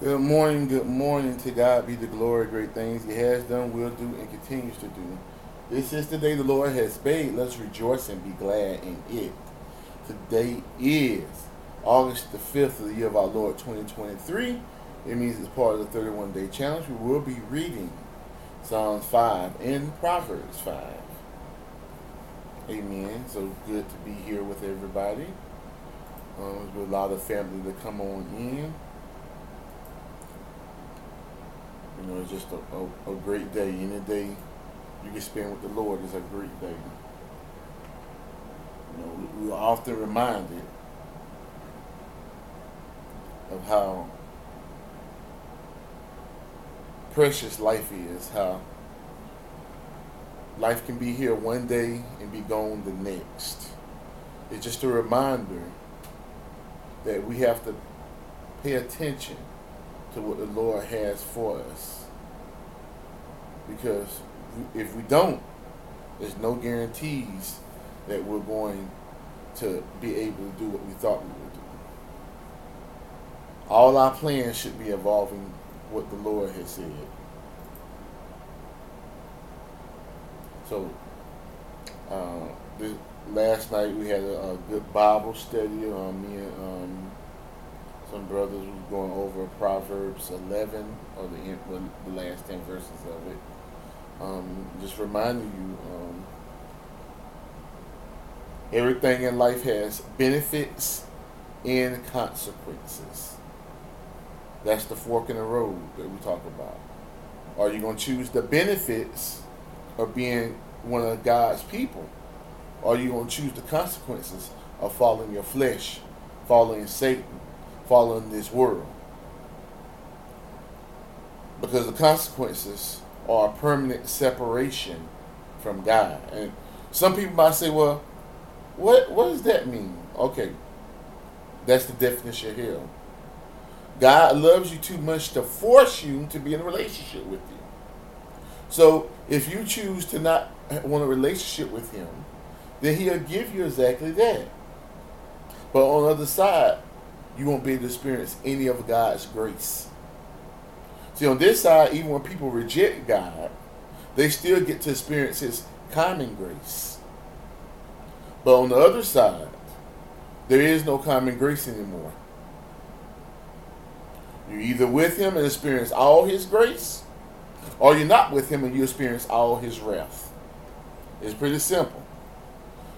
Good morning, good morning. To God be the glory, great things He has done, will do, and continues to do. This is the day the Lord has made. Let's rejoice and be glad in it. Today is August the 5th of the year of our Lord 2023. It means it's part of the 31 day challenge. We will be reading Psalms 5 and Proverbs 5. Amen. So good to be here with everybody. Um, a lot of family to come on in. You know, it's just a, a, a great day. Any day you can spend with the Lord is a great day. You know, we, we are often reminded of how precious life is, how life can be here one day and be gone the next. It's just a reminder that we have to pay attention to what the Lord has for us. Because if we don't, there's no guarantees that we're going to be able to do what we thought we would do. All our plans should be involving what the Lord has said. So, uh, this, last night we had a, a good Bible study. Um, me and um, some brothers was going over Proverbs 11 or the the last 10 verses of it. Um, just reminding you, um, everything in life has benefits and consequences. That's the fork in the road that we talk about. Are you going to choose the benefits of being one of God's people? Or are you going to choose the consequences of following your flesh, following Satan, following this world? Because the consequences are permanent separation from God. And some people might say, well, what, what does that mean? Okay, that's the definition of hell. God loves you too much to force you to be in a relationship with you. So if you choose to not want a relationship with Him, then He'll give you exactly that. But on the other side, you won't be able to experience any of God's grace. See, on this side, even when people reject God, they still get to experience His common grace. But on the other side, there is no common grace anymore. You're either with him and experience all his grace, or you're not with him and you experience all his wrath. It's pretty simple.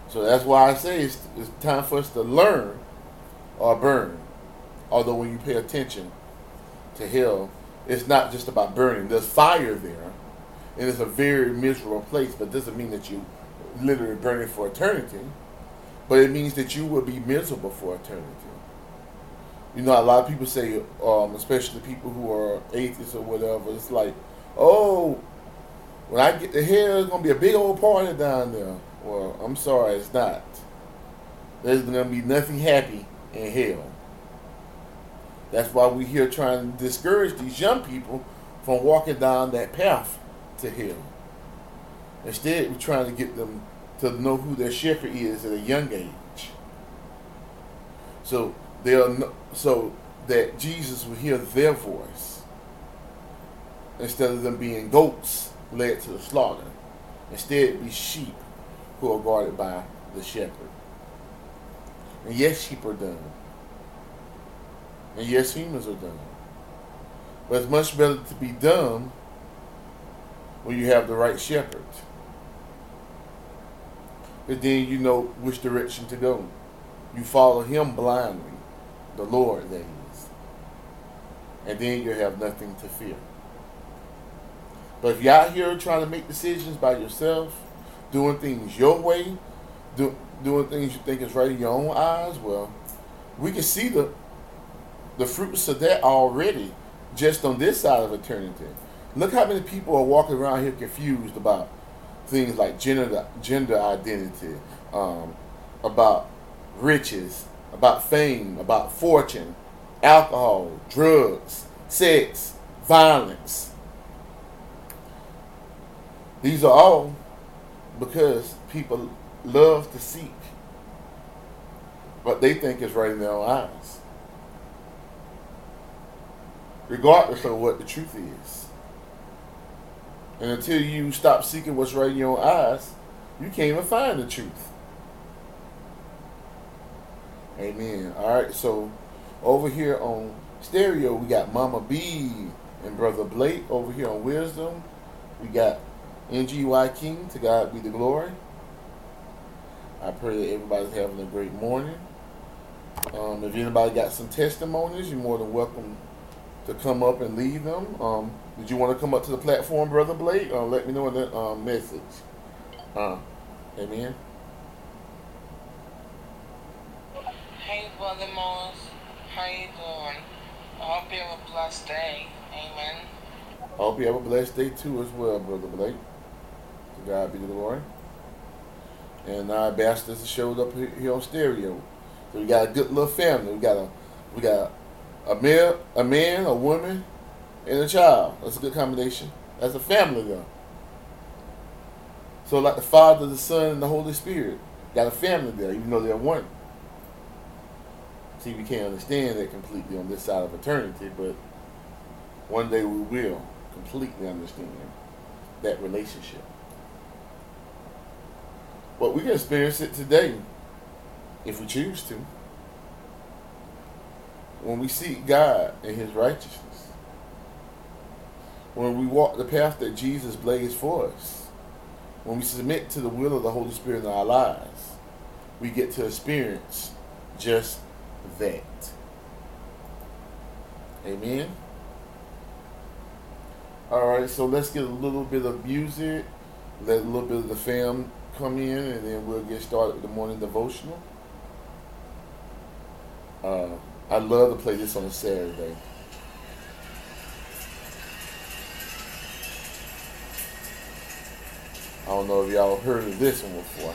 So that's why I say it's, it's time for us to learn or burn. Although when you pay attention to hell, it's not just about burning. There's fire there, and it's a very miserable place, but it doesn't mean that you literally burn burning for eternity. But it means that you will be miserable for eternity you know, a lot of people say, um, especially people who are atheists or whatever, it's like, oh, when I get to hell, it's gonna be a big old party down there. Well, I'm sorry, it's not. There's gonna be nothing happy in hell. That's why we're here trying to discourage these young people from walking down that path to hell. Instead, we're trying to get them to know who their shepherd is at a young age. So they'll so that Jesus will hear their voice instead of them being goats led to the slaughter. Instead, be sheep who are guarded by the shepherd. And yes, sheep are dumb. And yes, humans are dumb. But it's much better to be dumb when you have the right shepherd. But then you know which direction to go. You follow him blindly the Lord, that is. And then you have nothing to fear. But if you're out here trying to make decisions by yourself, doing things your way, do, doing things you think is right in your own eyes, well, we can see the the fruits of that already just on this side of eternity. Look how many people are walking around here confused about things like gender gender identity, um, about riches, about fame, about fortune, alcohol, drugs, sex, violence. These are all because people love to seek what they think is right in their own eyes. Regardless of what the truth is. And until you stop seeking what's right in your eyes, you can't even find the truth. Amen. All right, so over here on stereo, we got Mama B and Brother Blake over here on Wisdom. We got NGY King, to God be the glory. I pray that everybody's having a great morning. Um, if anybody got some testimonies, you're more than welcome to come up and leave them. Um, did you want to come up to the platform, Brother Blake? Uh, let me know in the um, message. Uh, amen. Hey, Brother Moss. How you doing? I hope you have a blessed day. Amen. I hope you have a blessed day too as well, Brother Blake. To God be the glory. And our ambassadors showed up here on stereo. So we got a good little family. We got a we got a man, a man, a woman, and a child. That's a good combination. That's a family though. So like the Father, the Son, and the Holy Spirit. Got a family there, even though they're one. See, we can't understand that completely on this side of eternity, but one day we will completely understand that relationship. But we can experience it today if we choose to. When we seek God and His righteousness, when we walk the path that Jesus blazed for us, when we submit to the will of the Holy Spirit in our lives, we get to experience just that. Amen. All right, so let's get a little bit of music, let a little bit of the fam come in, and then we'll get started with the morning devotional. Uh, I love to play this on a Saturday. I don't know if y'all heard of this one before.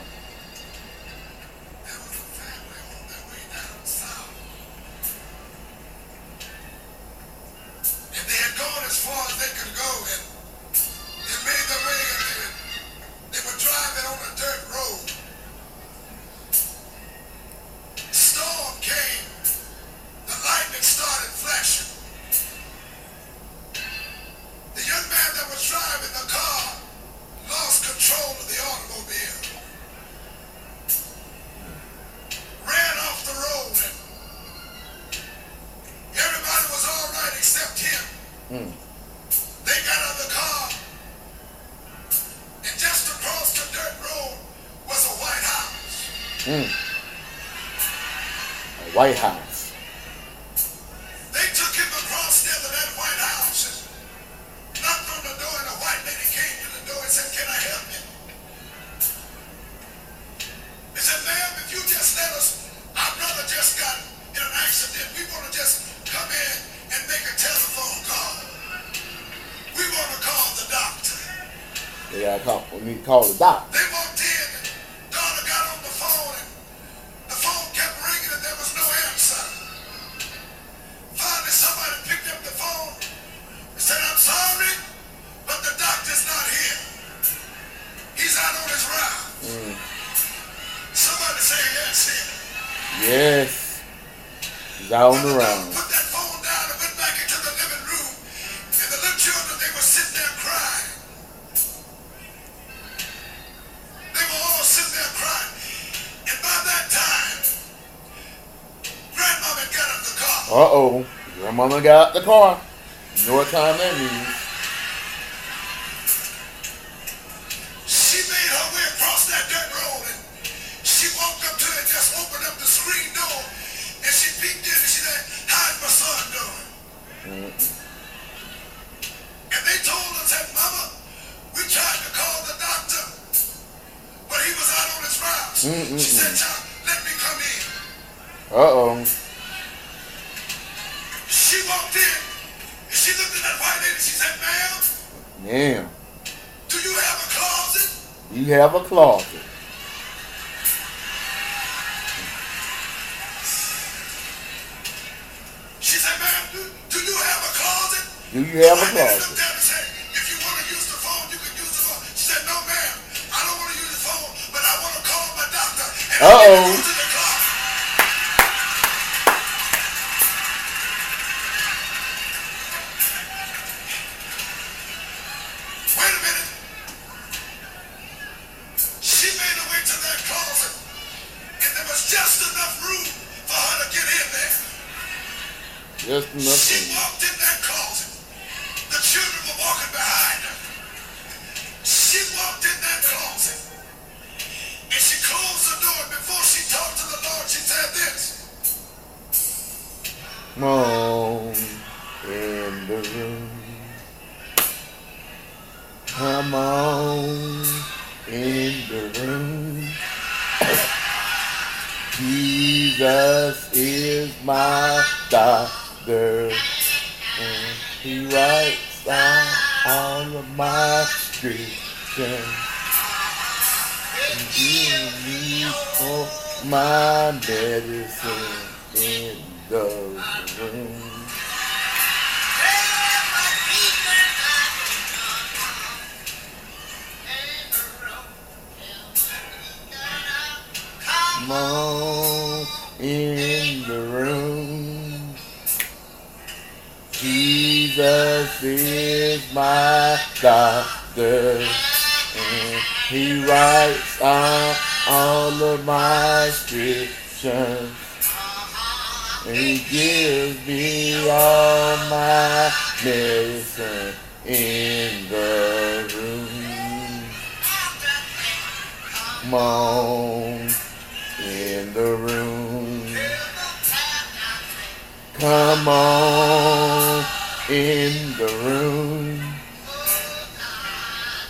Sitting there crying. And by that time, Grandmama got out the car. Uh-oh. Grandmama got out the car. You know what time that means. Uh-oh. She walked in, and she looked at that white lady, she said, ma'am. Ma'am. Do you have a closet? You have a closet. She said, ma'am, do, do you have a closet? Do you have a closet? She said, No, ma'am. I don't want to use the phone, but I want to call my doctor. Uh oh. Come on in the room. Come on in the room.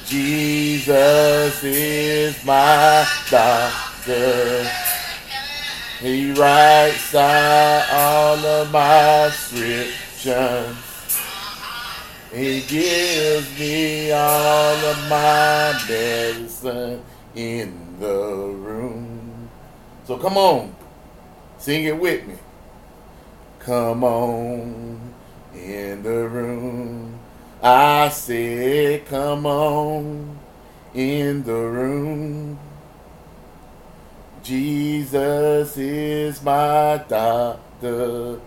Jesus is my doctor. He writes out all of my scriptures. He gives me all of my medicine in the room. So come on, sing it with me. Come on in the room. I said, come on in the room. Jesus is my doctor,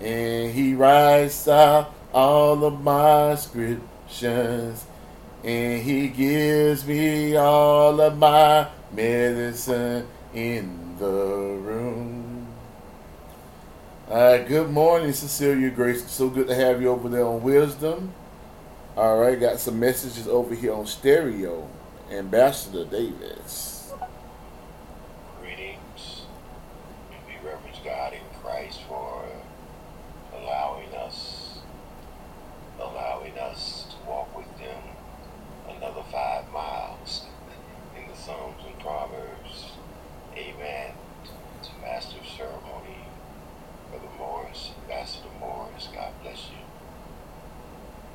and he writes out all of my scriptures, and he gives me all of my medicine in the room. All right, good morning, Cecilia Grace. So good to have you over there on Wisdom. All right, got some messages over here on stereo. Ambassador Davis. Greetings. We reverence God in Christ for allowing us, allowing us to walk with Him another five miles in the Psalms and Proverbs. Amen. To Master of Ceremony, Brother Morris, Ambassador Morris. God bless you.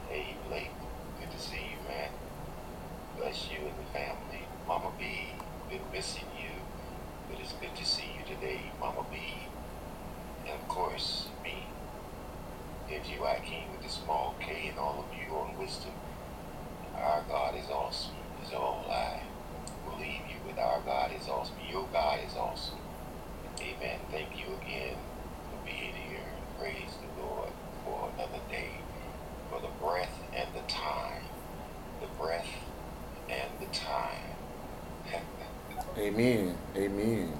Hey, Blake. Good to see you, man. Bless you and the family. Mama B, been missing you. But it's good to see you today, Mama B. And of course, me. MG King with the small K and all of you on wisdom. Our God is awesome, is all I believe you with. Our God is awesome. Your God is awesome. Amen. Thank you again for being here. Praise the Lord for another day, for the breath and the time. The breath and the time. Amen. Amen.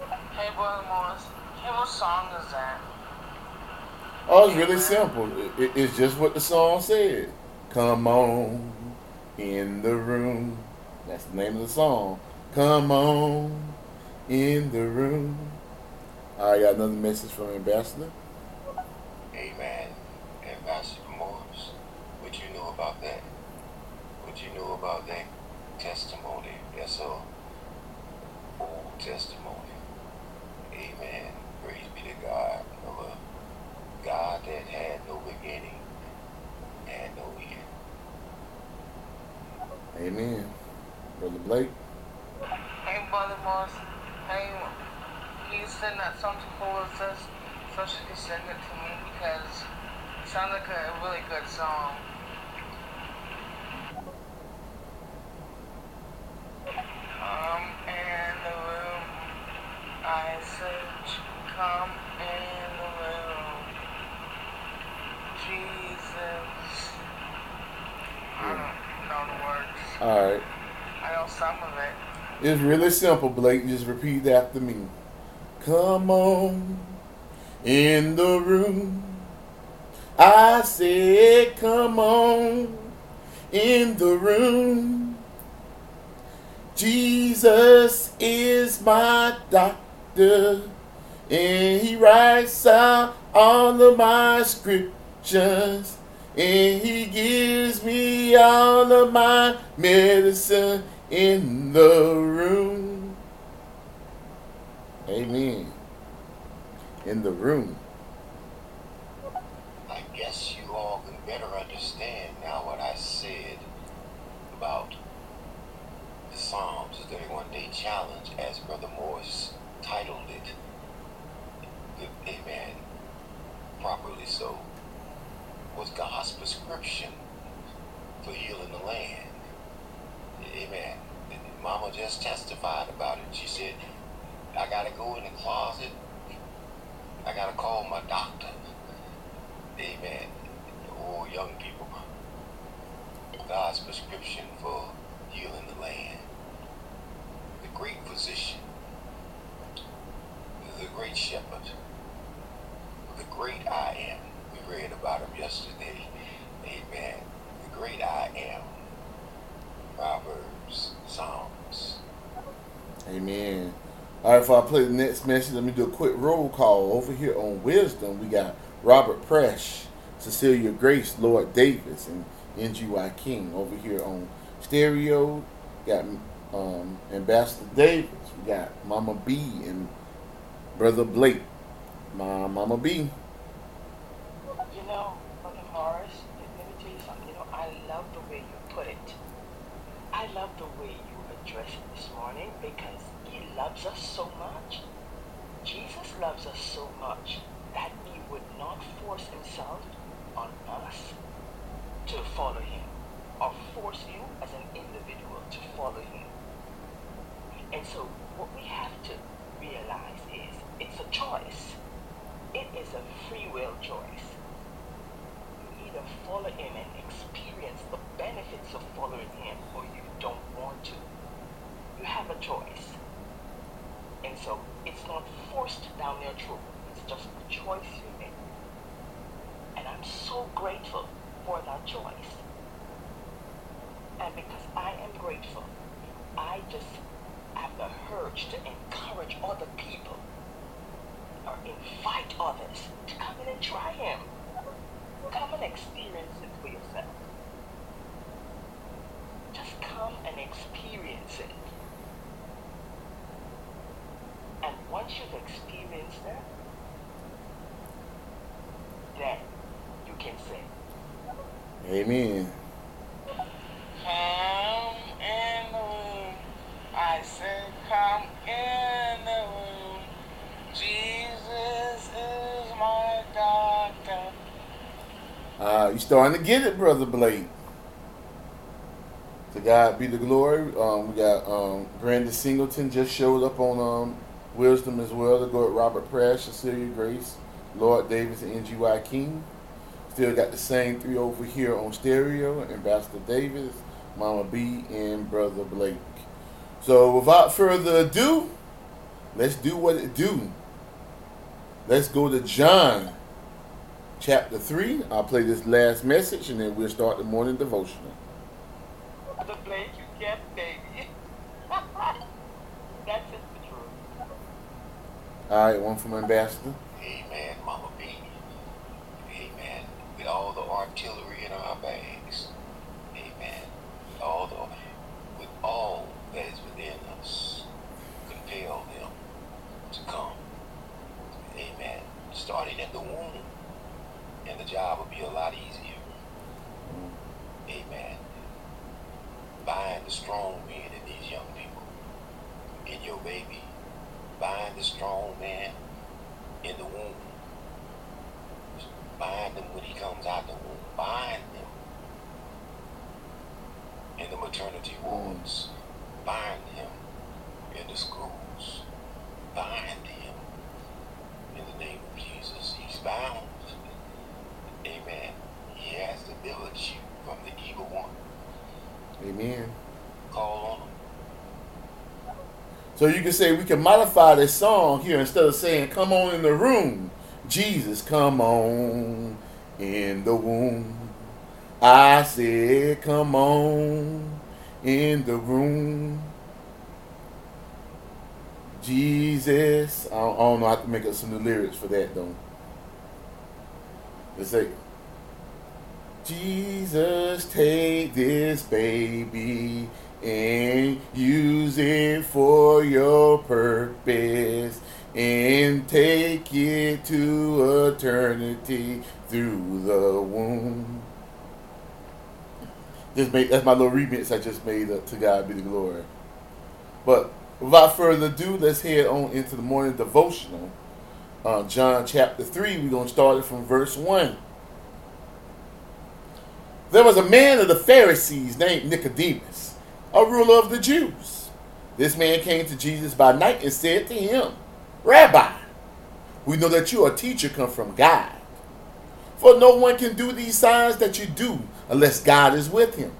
Hey, Brother Morris. Hey, what song is that? Oh, it's simple. It- it- it's just what the song said. Come on in the room. That's the name of the song. Come on in the room. I got another message from Ambassador. Amen. Ambassador Morris, what you know about that? What you know about that testimony? That's all. Old testimony. Amen. Praise be to God. Of a God that had no beginning and no end. Amen. Brother Blake. Hey, Brother Morris. Hey, you send that song to Felicity so she can send it to me? Because it sounds like a really good song. Come in the room. I said, come in the room. Jesus. I don't know the words. All right. I know some of it. It's really simple, Blake. Just repeat after me. Come on in the room. I said, come on in the room. Jesus is my doctor, and he writes out all of my scriptures, and he gives me all of my medicine in the room. Amen. In the room. I guess you all can better understand now what I said about the Psalms, the 31 Day Challenge, as Brother Morris titled it. The- Amen. Properly so. Was God's prescription for healing the land. Amen. And Mama just testified about it. She said, I gotta go in the closet. I gotta call my doctor. Amen. Oh, young people. God's prescription for healing the land. The great physician. The great shepherd. The great I am. We read about him yesterday. Amen. The great I am. Proverbs, Psalms. Amen. All right, before I play the next message, let me do a quick roll call. Over here on Wisdom, we got Robert Presh, Cecilia Grace, Lord Davis, and NGY King. Over here on Stereo, got um, Ambassador Davis. We got Mama B and Brother Blake. My Mama B. You know, Brother Morris, let me tell you something. You know, I love the way you put it. I love the way you addressed it this morning because he loves us so much. Loves us so much that he would not force himself on us to follow him or force you as an individual to follow him. And so what we have to realize is it's a choice. It is a free will choice. You either follow him and experience the benefits of following him or you don't want to. You have a choice. And so it's not forced down your throat. It's just a choice you make. And I'm so grateful for that choice. And because I am grateful, I just have the urge to encourage other people or invite others to come in and try him. Come and experience it for yourself. Just come and experience it. You've experienced it, then you can say, Amen. Come in the room. I said, come in the room. Jesus is my doctor. Uh, you starting to get it, brother Blake. To God be the glory. Um, we got um, Brandon Singleton just showed up on um, Wisdom as well. To go with Robert Prash, Cecilia Grace, Lord Davis, and NGY King. Still got the same three over here on stereo. Ambassador Davis, Mama B, and Brother Blake. So without further ado, let's do what it do. Let's go to John chapter 3. I'll play this last message and then we'll start the morning devotional. the Blake you get, baby. That's just the truth. All right, one from Ambassador. Amen, Mama B. Amen. With all the artillery in our bags. Amen. All the, with all that is within us, compel them to come. Amen. Starting in the womb, and the job will be a lot easier. Amen. Bind the strong men in these young people. In your baby. Bind the strong man in the womb. Bind him when he comes out the womb. Bind him in the maternity wards. Bind him in the schools. Bind him in the name of Jesus. He's bound. Amen. He has delivered you from the evil one. Amen. Call on him. So you can say we can modify this song here instead of saying "Come on in the room." Jesus, come on in the womb. I said, come on in the room. Jesus. I don't, I don't know. I to make up some new lyrics for that though. Let's say, Jesus, take this baby and use it for your purpose and take it to eternity through the womb. Just made that's my little remix I just made up to God be the glory. But without further ado, let's head on into the morning devotional. Uh, John chapter 3, we're going to start it from verse 1. There was a man of the Pharisees named Nicodemus, a ruler of the Jews. This man came to Jesus by night and said to him, Rabbi, we know that you are a teacher come from God. For no one can do these signs that you do unless God is with him.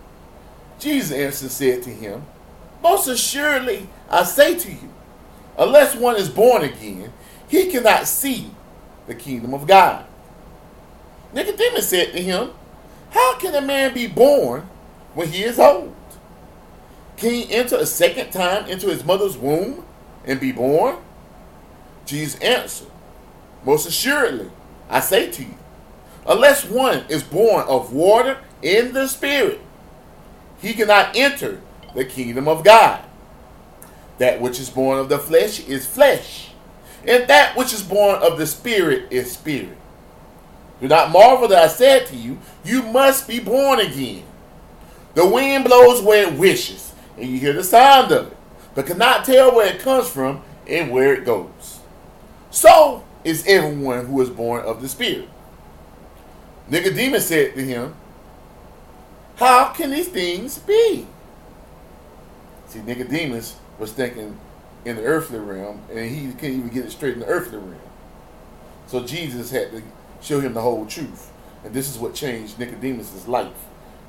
Jesus answered and said to him, Most assuredly I say to you, unless one is born again, he cannot see the kingdom of God. Nicodemus said to him, How can a man be born when he is old? Can he enter a second time into his mother's womb and be born? Jesus answered, Most assuredly, I say to you, unless one is born of water in the Spirit, he cannot enter the kingdom of God. That which is born of the flesh is flesh, and that which is born of the Spirit is spirit. Do not marvel that I said to you, You must be born again. The wind blows where it wishes, and you hear the sound of it, but cannot tell where it comes from and where it goes. So is everyone who is born of the Spirit. Nicodemus said to him, How can these things be? See, Nicodemus was thinking in the earthly realm, and he couldn't even get it straight in the earthly realm. So Jesus had to show him the whole truth. And this is what changed Nicodemus' life.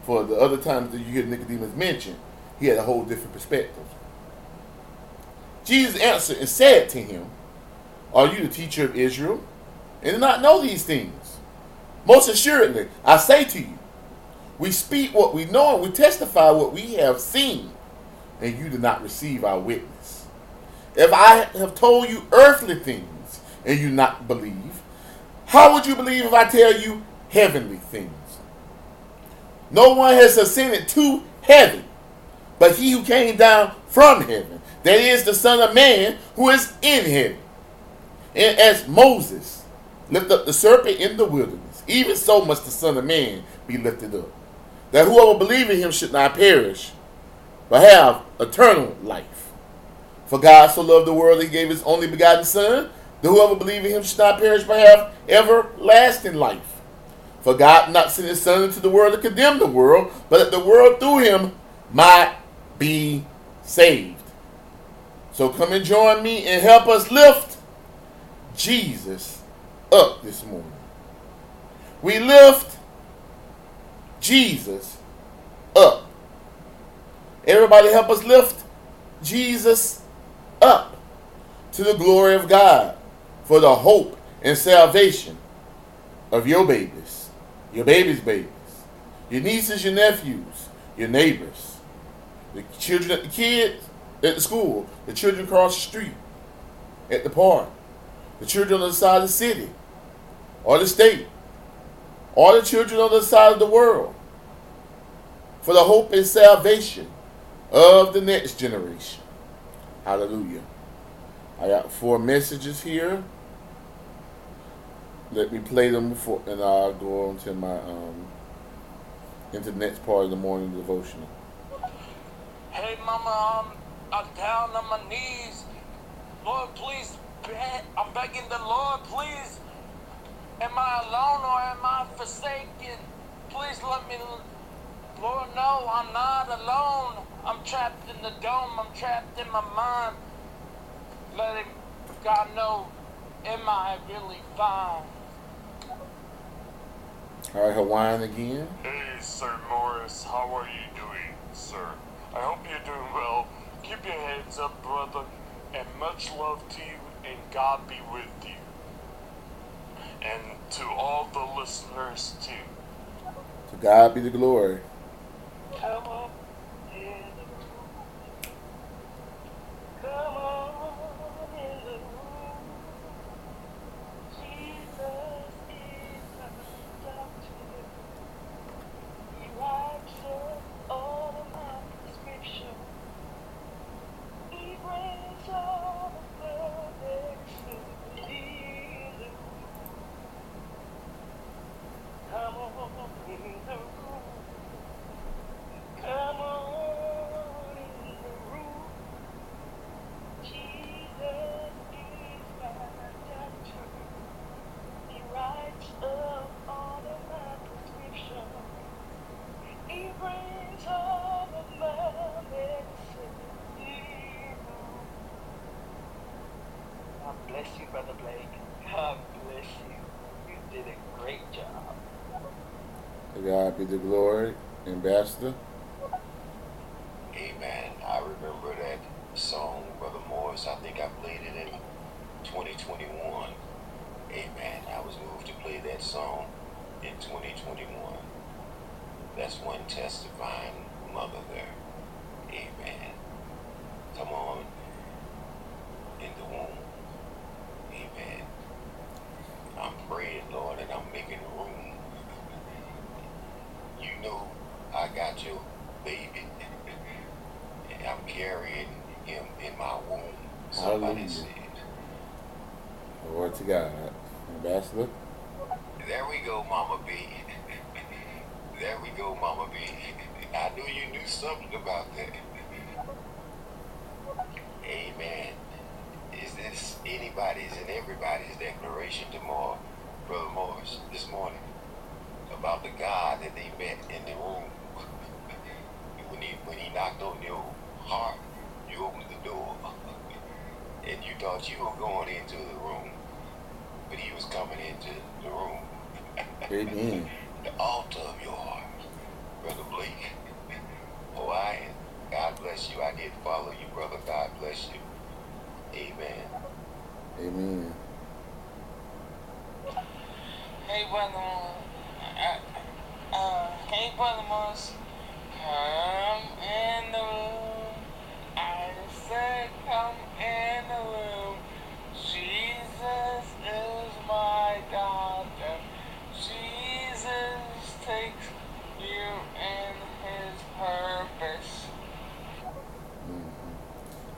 For the other times that you hear Nicodemus mentioned, he had a whole different perspective. Jesus answered and said to him, Are you the teacher of Israel? And do not know these things? Most assuredly, I say to you, we speak what we know and we testify what we have seen, and you do not receive our witness. If I have told you earthly things and you not believe, how would you believe if I tell you heavenly things? No one has ascended to heaven, but he who came down from heaven, that is the Son of Man who is in heaven. And as Moses lifted up the serpent in the wilderness, even so must the Son of Man be lifted up, that whoever believes in him should not perish, but have eternal life. For God so loved the world, that he gave his only begotten Son, that whoever believes in him should not perish, but have everlasting life. For God not sent his Son into the world to condemn the world, but that the world through him might be saved. So come and join me and help us lift Jesus up this morning. We lift Jesus up. Everybody help us lift Jesus up to the glory of God for the hope and salvation of your babies, your babies' babies, your nieces, your nephews, your neighbors, the children, at the kids at the school, the children across the street, at the park, the children on the side of the city, or the state, all the children on the side of the world, for the hope and salvation of the next generation. Hallelujah. I got four messages here. Let me play them before, and I'll go on to my um into the next part of the morning devotional. Hey, Mama, I'm, I'm down on my knees. Lord, please, I'm begging the Lord, please. Am I alone or am I forsaken? Please let me, Lord, no, I'm not alone. I'm trapped in the dome. I'm trapped in my mind. Let him, God know, am I really found? All right, Hawaiian again. Hey, Sir Morris, how are you doing, sir? I hope you're doing well. Keep your heads up, brother, and much love to you, and God be with you. and to all the listeners too. To God be the glory. Come on. Come on bless you, Brother Blake. God bless you. You did a great job. To God be the glory. Ambassador. Amen. I remember that song, Brother Morris. I think I played it in 2021. Amen. I was moved to play that song in 2021. That's one testifying mother there. Amen. Come on in the womb. Amen. I'm praying, Lord, and I'm making room. You know I got your baby. and I'm carrying him in my womb. Somebody Hallelujah. said. Glory to God. Ambassador. There we go, Mama B. there we go, Mama B. I knew you knew something about that. Amen. Is this anybody's and everybody's declaration tomorrow, Brother Morris, this morning, about the God that they met in the room? when he when he knocked on your heart, you opened the door, and you thought you were going into the room, but he was coming into the room Amen. the altar of your heart, Brother Blake. Oh, I God bless you. I did follow you, brother. God bless you. Amen. Amen. Hey, brother, uh, uh, hey, brother Moss, come in the room. I said, come in the room. Jesus is my doctor. Jesus takes you in his purpose.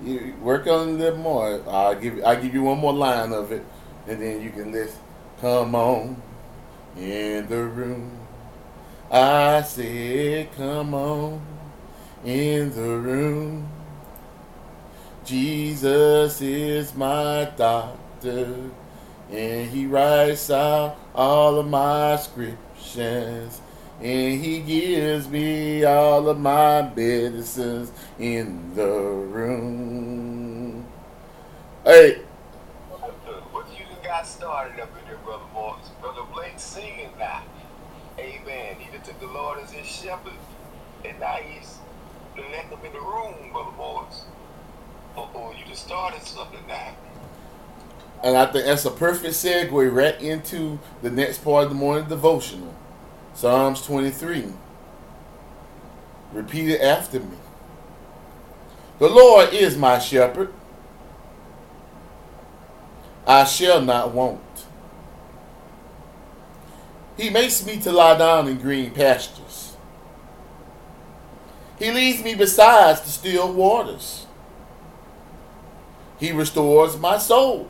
You work on little more. I'll give I'll give you one more line of it, and then you can just Come on in the room. I said, come on in the room. Jesus is my doctor, and he writes out all of my scriptures, and he gives me all of my medicines in the room. Hey, What you done got started up in there, Brother Morris? Brother Blake singing now. Amen. He done took the Lord as his shepherd, and now he's let them in the room, Brother Morris. Uh-oh, you just started something now. and I think that's a perfect segue right into the next part of the morning devotional. Psalms 23. Repeat it after me. The Lord is my shepherd. I shall not want. He makes me to lie down in green pastures. He leads me beside the still waters. He restores my soul.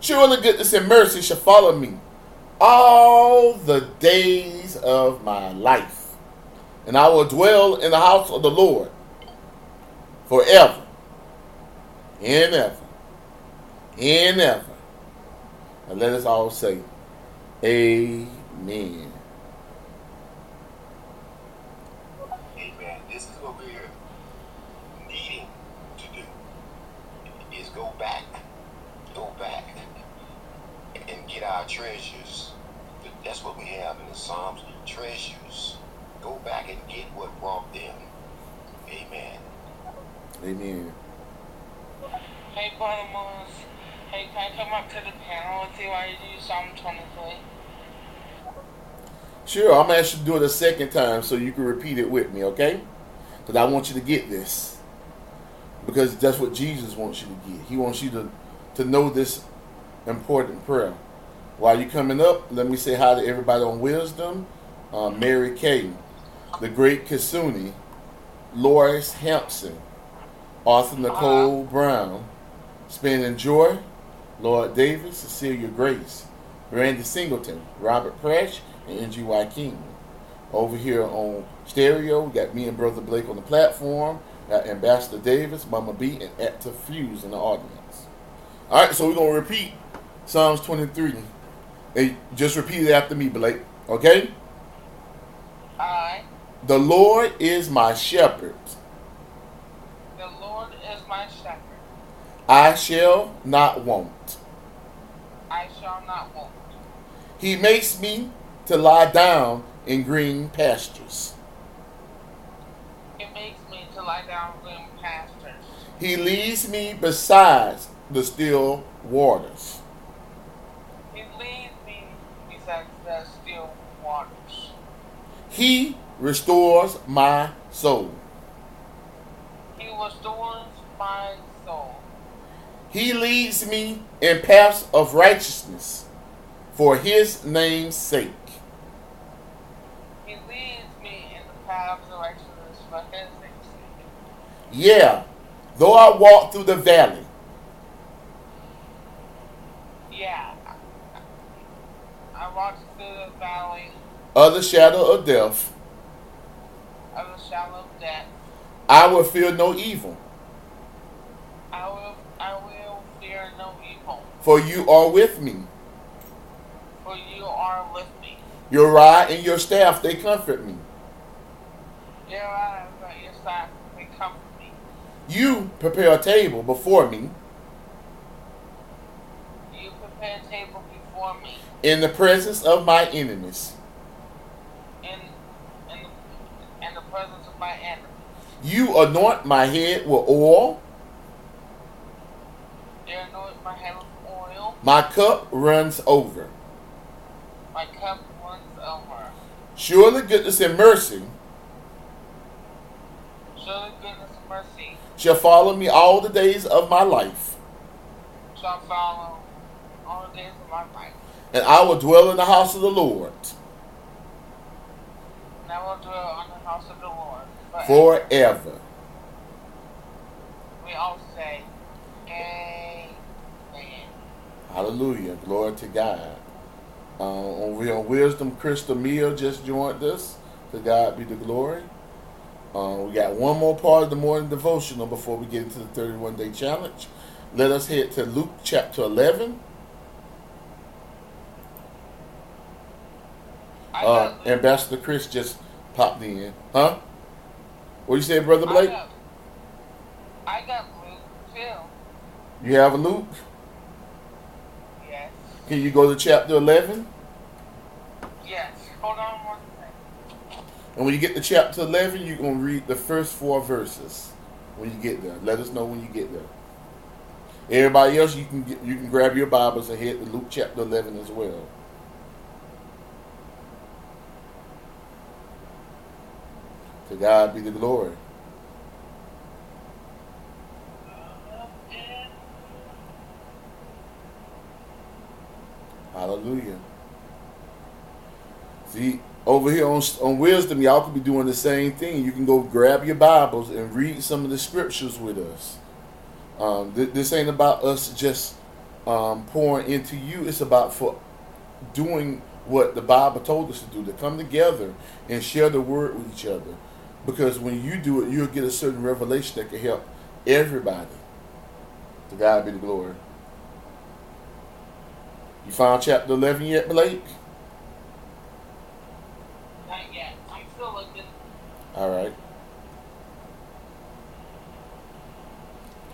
Surely goodness and mercy shall follow me all the days of my life, and I will dwell in the house of the Lord forever and ever and ever. And let us all say, Amen. This is what we're needing to do is go back, go back and get our treasures. That's what we have in the Psalms, treasures. Go back and get what brought them. Amen. Amen. Hey, Barnabas. Hey, can I come up to the panel and you? why you do Psalm 23? Sure, I'm gonna ask you to do it a second time so you can repeat it with me, okay? Because I want you to get this. Because that's what Jesus wants you to get. He wants you to, to know this important prayer. While you're coming up, let me say hi to everybody on Wisdom, uh, Mary Kay, the great Kasuni, Loris Hampson, Arthur Nicole Brown, Spending Joy, Lord Davis, Cecilia Grace, Randy Singleton, Robert Prash, and NGY King. Over here on stereo, we got me and Brother Blake on the platform, got Ambassador Davis, Mama B, and Active Fuse in the audience. All right, so we're going to repeat Psalms 23. Hey, just repeat it after me, Blake, okay? I, The Lord is my shepherd. the Lord is my shepherd. I shall not want. I shall not want. He makes me to lie down in green pastures. He makes me to lie down in green pastures. He leads me beside the still waters. He leads me beside the still waters. He restores my soul. He restores my soul. He leads me in paths of righteousness for his name's sake. He leads me in the paths of righteousness for his name's sake. Yeah, though I walk through the valley Yeah. I walk through the valley of the shadow of death, of the shadow of death. I will fear no evil, I will I will fear no evil, for you are with me. for you are with me. Your rod and your staff, they comfort me. Your eyes and your staff they comfort me. You prepare a table before me You prepare a table before me in the presence of my enemies. in in the, in the presence of my enemies. You anoint my head with oil, You anoint my head with oil. my cup runs over. My cup runs over. Surely goodness and mercy Surely goodness and mercy shall follow me all the days of my life, shall follow all the days of my life. and I will dwell in the house of the Lord And I will dwell on the house of the Lord forever. forever. We all say, Amen. Hallelujah. Glory to God. Uh, over here on Wisdom, Crystal Meal just joined us. To God be the glory. Uh, we got one more part of the morning devotional before we get into the 31 day challenge. Let us head to Luke chapter 11. Uh, Ambassador Chris just popped in. Huh? What you say, Brother I Blake? got, I got Luke too. You have a Luke? Yes. Can you go to chapter 11? Yes. Hold on one second. And when you get to chapter 11, you're going to read the first four verses when you get there. Let us know when you get there. Everybody else, you can get, you can grab your Bibles and head to Luke chapter 11 as well. To God be the glory. Hallelujah. See, over here on, on Wisdom, y'all could be doing the same thing. You can go grab your Bibles and read some of the scriptures with us. Um, th- this ain't about us just um, pouring into you. It's about for doing what the Bible told us to do, to come together and share the word with each other. Because when you do it, you'll get a certain revelation that can help everybody. To God be the glory. You found chapter 11 yet, Blake? Not yet. I'm still looking. All right.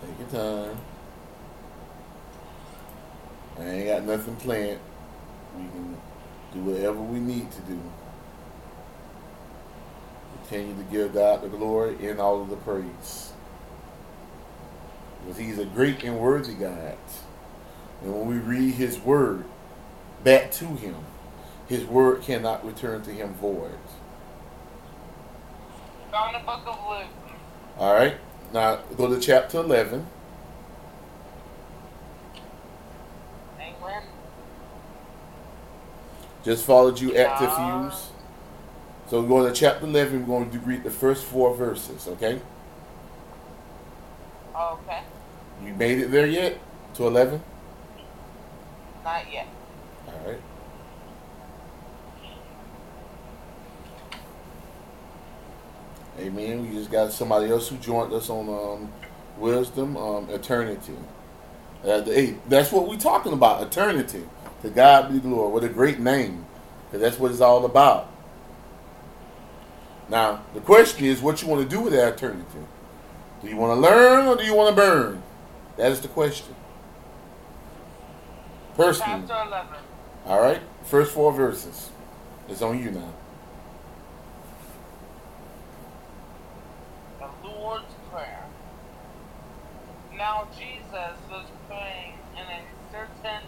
Take your time. I ain't got nothing planned. We can do whatever we need to do. Continue to give God the glory and all of the praise. Because He's a great and worthy God. And when we read His word back to Him, His word cannot return to Him void. Found the book of Luke. All right. Now go to chapter 11. Amen. Just followed you active views. So we're going to chapter 11. We're going to read the first four verses, okay? Okay. You made it there yet? To 11? Not yet. All right. Amen. We just got somebody else who joined us on um, Wisdom um, Eternity. Uh, the- hey, that's what we're talking about, eternity. To God be the glory. What a great name. Because that's what it's all about. Now, the question is what you want to do with that eternity. Do you want to learn or do you want to burn? That is the question. Personally. Chapter 11. All right, first four verses. It's on you now. The Lord's Prayer. Now Jesus was praying in a certain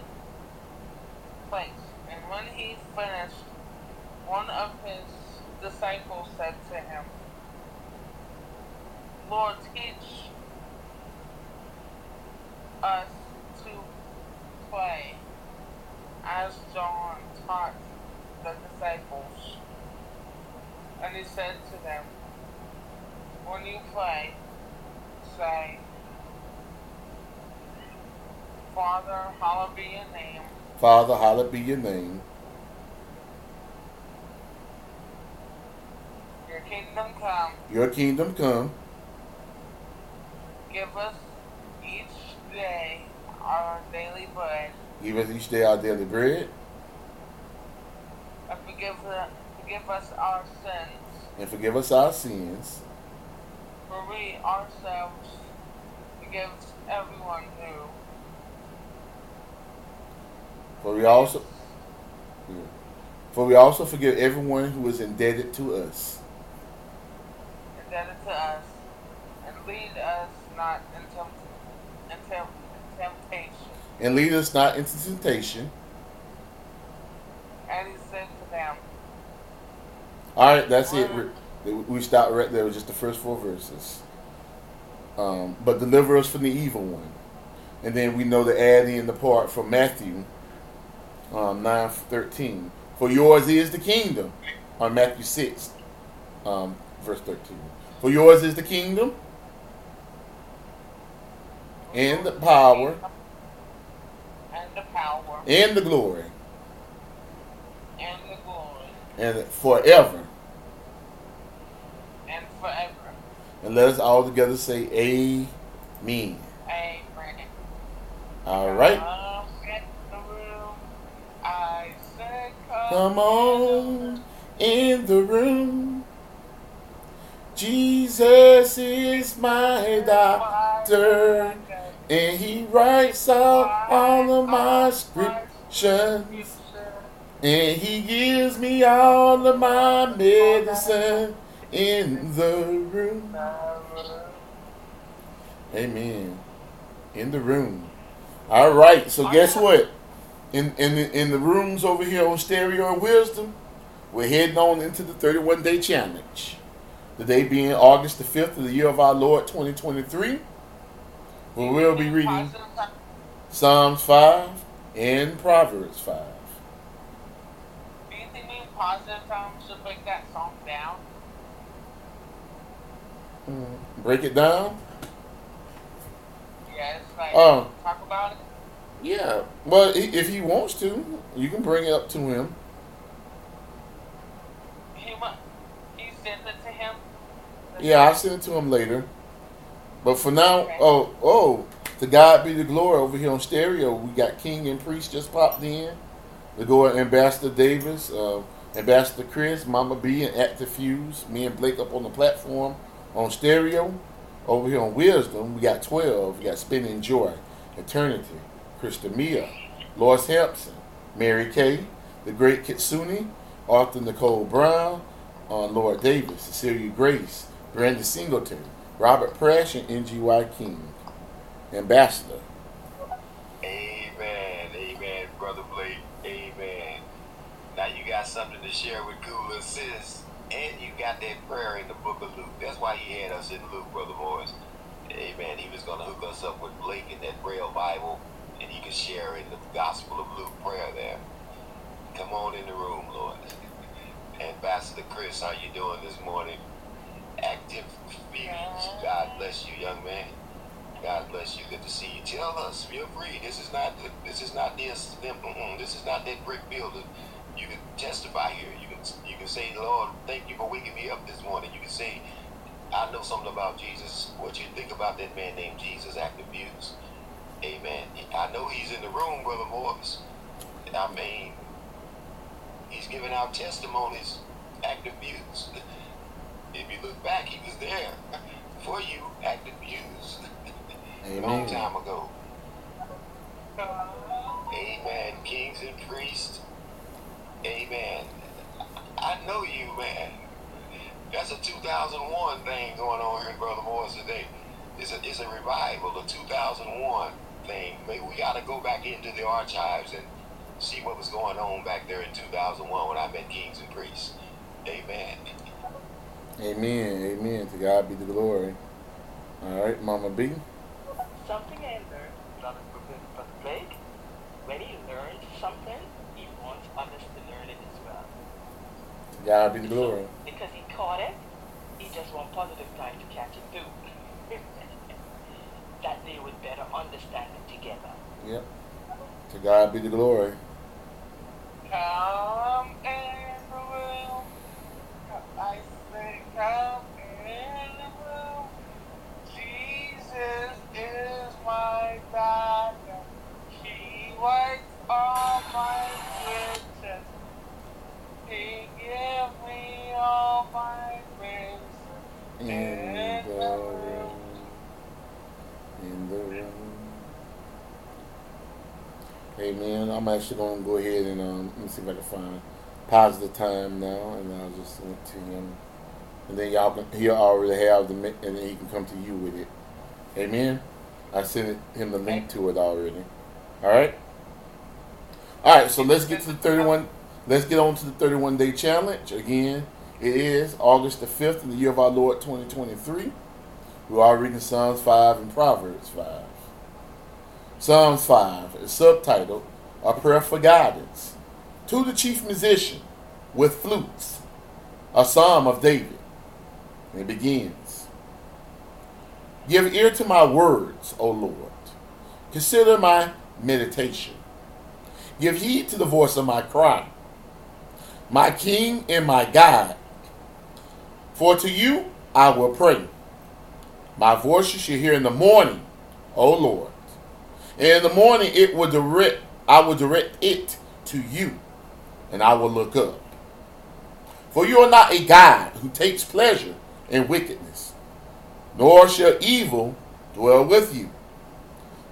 place, and when he finished, one of his disciples said to him, Lord, teach us to pray as John taught the disciples. And he said to them, when you pray, say, Father, hallowed be your name. Father, hallowed be your name. Your kingdom come. Your kingdom come. Give us each day our daily bread. Give us each day our daily bread. And forgive, the, forgive us our sins. And forgive us our sins. For we ourselves forgive everyone who For we also for we also forgive everyone who is indebted to us. Indebted to us. And lead us not into, into temptation. And lead us not into temptation. And he said to them, All right, that's it. We're- We stopped right there with just the first four verses. Um, but deliver us from the evil one. And then we know the add in the part from Matthew um, 9 13. For yours is the kingdom. On Matthew 6, um, verse 13. For yours is the kingdom and the power and the power and the glory and the glory and forever. and forever. And let us all together say Amen. Amen. All right. Come in the room. I said, come, Come on in the room. Jesus is my doctor, and he writes out all of my scriptures, and he gives me all of my medicine in the room. Amen. In the room. All right. So guess what? In in the, in the rooms over here on Stereo Wisdom, we're heading on into the 31 day challenge. The day being August the 5th of the year of our Lord 2023. We will be reading Psalms 5 and Proverbs 5. Do you think me positive time should break that song down? Mm-hmm. Break it down? Yeah, it's like Oh. talk about it. Yeah. Well, if he wants to, you can bring it up to him. He he sent it to him. Yeah, I'll send it to him later. But for now, oh, oh, to God be the glory over here on stereo. We got King and Priest just popped in. The go Ambassador Davis. Uh, Ambassador Chris, Mama B, and Active Fuse. Me and Blake up on the platform on stereo. Over here on Wisdom, we got 12. We got Spinning Joy, Eternity, Krista Mia, Lois Hampson, Mary Kay, The Great Kitsune, Arthur Nicole Brown, uh, Lord Davis, Cecilia Grace, Brandon Singleton, Robert Prash, and NGY King. Ambassador. Amen. Amen, Brother Blake. Amen. Now you got something to share with Cooler Sis. And you got that prayer in the book of Luke. That's why he had us in Luke, Brother Morris. Amen. He was going to hook us up with Blake in that Braille Bible, and he could share in the Gospel of Luke prayer there. Come on in the room, Lord. Ambassador Chris, how you doing this morning? Active Phoenix. God bless you, young man. God bless you. Good to see you. Tell us. Feel free. This is not. This is not this. Them, this is not that brick building. You can testify here. You can. You can say, Lord, thank you for waking me up this morning. You can say, I know something about Jesus. What you think about that man named Jesus? Active views. Amen. I know he's in the room, brother Morris. I mean, he's giving out testimonies. Active views. If you look back, he was there for you. Active views. A long time ago. Amen. Kings and priests. Amen. I know you, man. That's a 2001 thing going on here in Brother Morris today. It's a, it's a revival, a 2001 thing. Maybe we got to go back into the archives and see what was going on back there in 2001 when I met Kings and Priests. Amen. Amen. Amen. To God be the glory. All right, Mama B. Something I learned, Brother Brother Blake, when he learns something, he wants others to learn it as well. To God be the glory. Because he caught it, he just want positive time to catch it too. that they would better understand it together. Yep. To God be the glory. Come the. I Jesus is my. He wipes all my. He gives me all my. In the room. In the room. Amen. I'm actually going to go ahead and um, let me see if I can find positive time now, and I'll just it to him. And then y'all can, he'll already have the, and then he can come to you with it. Amen. I sent him the link to it already. All right. All right. So let's get to the 31. Let's get on to the 31 day challenge again. It is August the 5th in the year of our Lord 2023. We are reading Psalms 5 and Proverbs 5. Psalms 5 is subtitled A Prayer for Guidance. To the chief musician with flutes, a psalm of David. And it begins Give ear to my words, O Lord. Consider my meditation. Give heed to the voice of my cry, my King and my God. For to you I will pray. My voice you shall hear in the morning, O Lord. And in the morning it will direct I will direct it to you, and I will look up. For you are not a God who takes pleasure in wickedness, nor shall evil dwell with you.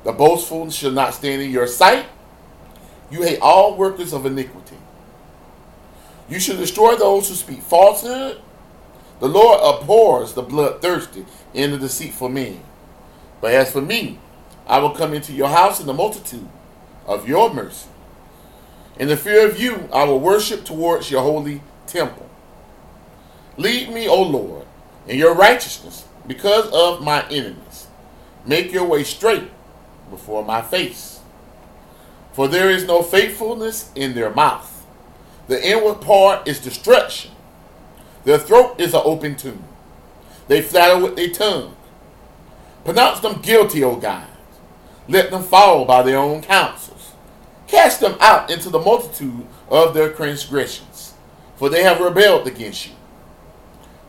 The boastful shall not stand in your sight. You hate all workers of iniquity. You shall destroy those who speak falsehood. The Lord abhors the bloodthirsty and the deceitful men. But as for me, I will come into your house in the multitude of your mercy. In the fear of you, I will worship towards your holy temple. Lead me, O Lord, in your righteousness because of my enemies. Make your way straight before my face. For there is no faithfulness in their mouth. The inward part is destruction. Their throat is an open tomb. They flatter with their tongue. Pronounce them guilty, O God. Let them fall by their own counsels. Cast them out into the multitude of their transgressions, for they have rebelled against you.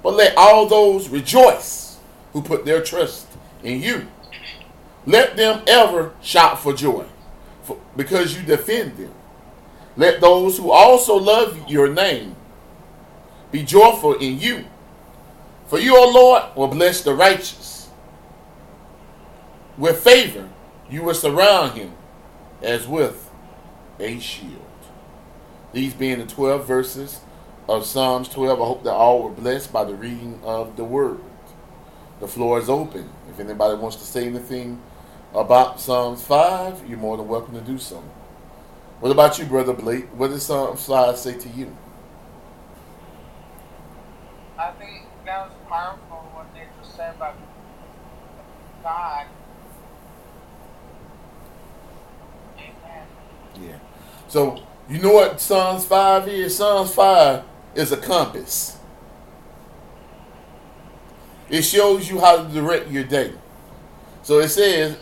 But let all those rejoice who put their trust in you. Let them ever shout for joy, for, because you defend them. Let those who also love your name be joyful in you. For you, O Lord, will bless the righteous. With favor, you will surround him as with a shield. These being the 12 verses of Psalms 12. I hope that all were blessed by the reading of the word. The floor is open. If anybody wants to say anything about Psalms 5, you're more than welcome to do so. What about you, Brother Blake? What does Psalms 5 say to you? I think that was powerful what they just said about God. Amen. Yeah. So, you know what Psalms 5 is? Psalms 5 is a compass. It shows you how to direct your day. So it says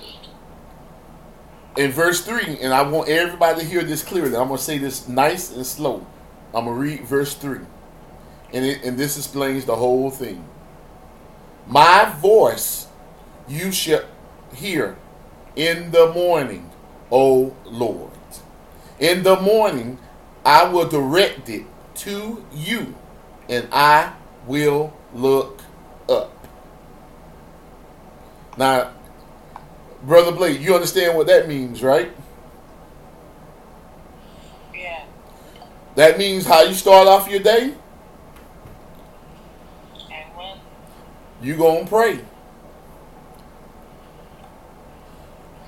in verse 3, and I want everybody to hear this clearly. I'm going to say this nice and slow. I'm going to read verse 3. And, it, and this explains the whole thing. My voice you shall hear in the morning, O Lord. In the morning I will direct it to you, and I will look up. Now, Brother Blake, you understand what that means, right? Yeah. That means how you start off your day, And when you going to pray.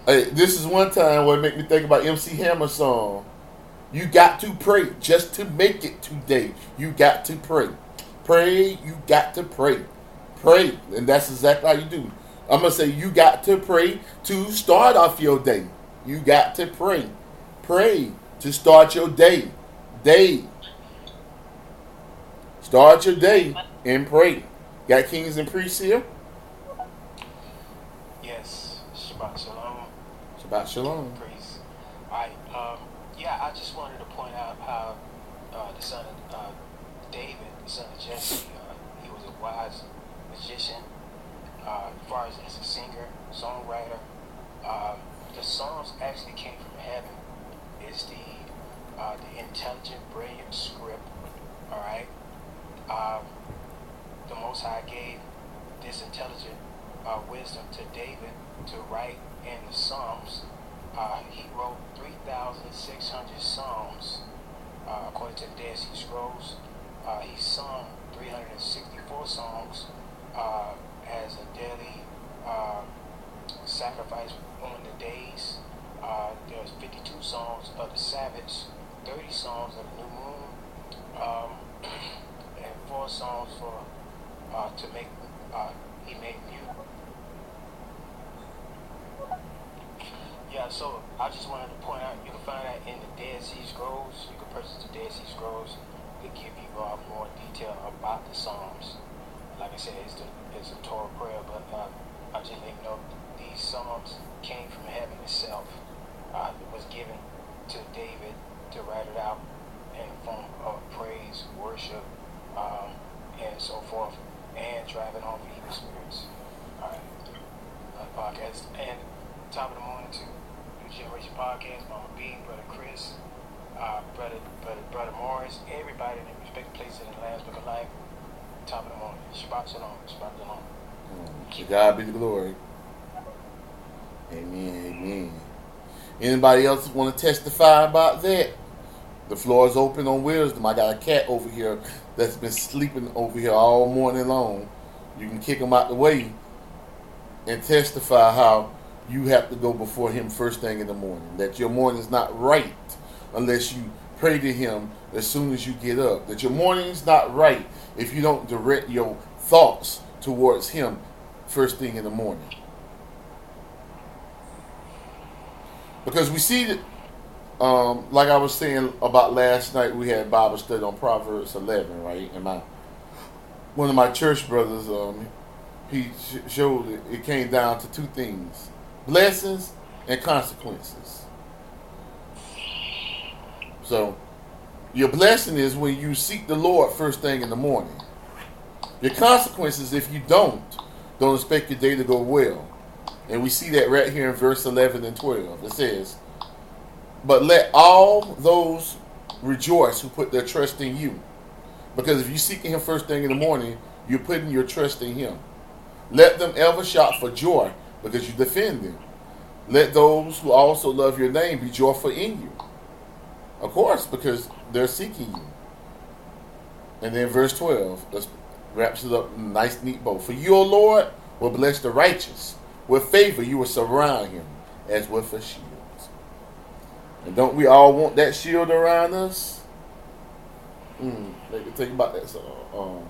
Hey, this is one time where it make me think about MC Hammer song. You got to pray just to make it today. You got to pray. Pray, you got to pray. Pray. And that's exactly how you do. I'm going to say you got to pray to start off your day. You got to pray. Pray to start your day. Day. Start your day and pray. Got kings and priests here? Yes, Shabbat Shalom, Shabbat shalom. Yeah, I just wanted to point out how uh, the son of uh, David, the son of Jesse, uh, he was a wise magician. Uh, as far as as a singer, songwriter, uh, the songs actually came from heaven. It's the uh, the intelligent, brilliant script. All right. Um, the Most High gave this intelligent wisdom to David to write in the Psalms. Uh, he wrote 3,600 Psalms uh, according to the Dead Sea Scrolls. Uh, he sung 364 songs uh, as a daily uh, sacrifice on the days. Uh, there's 52 songs of the Sabbath, 30 songs of the new moon, um, and four songs for to make he made mute. Yeah, so I just wanted to point out you can find that in the Dead Sea Scrolls. You can purchase the Dead Sea Scrolls. They give you uh, more detail about the Psalms. Like I said, it's the it's a Torah prayer, but uh, I just think you know these Psalms came from heaven itself. Uh, it was given to David to write it out in the form of praise, worship, um, and so forth, and driving off evil spirits. All right, uh, podcast and top of the morning to New Generation Podcast, Mama B, Brother Chris, uh, Brother Brother Brother Morris, everybody in their respective places in the last book of life. Top of the morning, Shabbat Shalom, Shabbat Shalom. To God be the glory. Amen. Amen. Anybody else want to testify about that? The floor is open on wisdom. I got a cat over here that's been sleeping over here all morning long. You can kick him out the way and testify how you have to go before him first thing in the morning. That your morning is not right unless you pray to him as soon as you get up. That your morning is not right if you don't direct your thoughts towards him first thing in the morning. Because we see that, um, like I was saying about last night, we had Bible study on Proverbs 11, right? And my one of my church brothers, um, he showed it, it came down to two things: blessings and consequences. So, your blessing is when you seek the Lord first thing in the morning. Your consequences, if you don't, don't expect your day to go well. And we see that right here in verse 11 and 12. It says, But let all those rejoice who put their trust in you. Because if you're seeking Him first thing in the morning, you're putting your trust in Him. Let them ever shout for joy because you defend them. Let those who also love your name be joyful in you. Of course, because they're seeking you. And then verse 12 let's wraps it up nice, neat bow. For you, O Lord, will bless the righteous. With favor, you will surround him as with a shield. And don't we all want that shield around us? Mm, me think about that song. Um,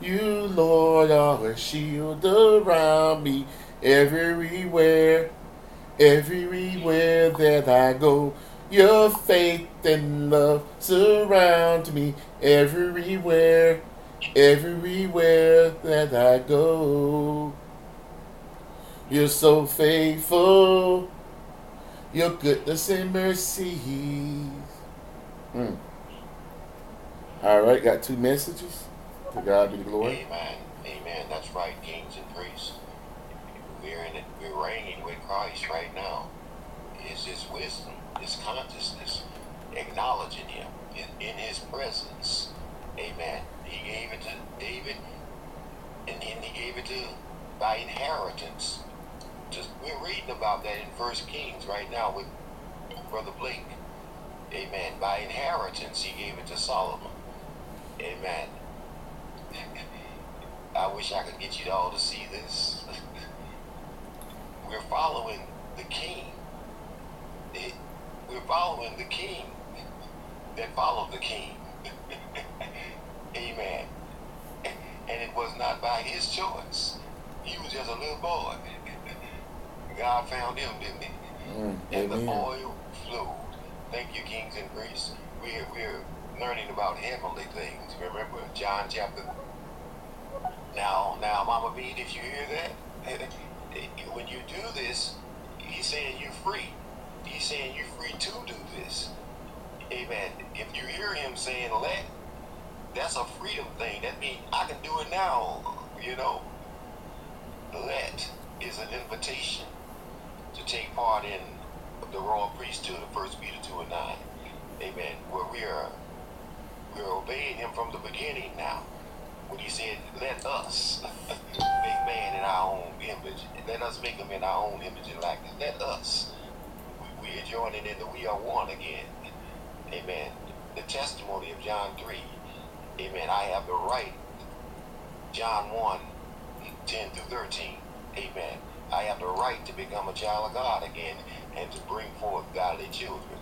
you, Lord, are a shield around me everywhere, everywhere that I go. Your faith and love surround me everywhere, everywhere that I go. You're so faithful, your goodness and mercy. Mm. All right, got two messages. To God be the glory. Amen. Amen. That's right, kings and priests. We're in it. We're reigning with Christ right now. It's His wisdom, His consciousness, acknowledging Him in, in His presence. Amen. He gave it to David, and then He gave it to by inheritance. Just we're reading about that in First Kings right now with Brother Blake. Amen. By inheritance, He gave it to Solomon. Amen. I wish I could get you all to see this. We're following the king. It- We're following the king that followed the king. Amen. And it was not by his choice. He was just a little boy. God found him, didn't he? Mm, and the oil flowed. Thank you, kings and priests. We're, we're learning about heavenly things. Remember John chapter. Now, now, Mama Bean, if you hear that, when you do this, he's saying you're free. He's saying you're free to do this. Amen. If you hear him saying let, that's a freedom thing. That means I can do it now. You know, let is an invitation to take part in the royal priesthood of First Peter two and nine. Amen. Where we are we're obeying him from the beginning now. When he said, Let us make man in our own image. and Let us make him in our own image and likeness. Let us. We, we are joining in that we are one again. Amen. The testimony of John 3. Amen. I have the right. John 1, 10 through 13. Amen. I have the right to become a child of God again and to bring forth godly children.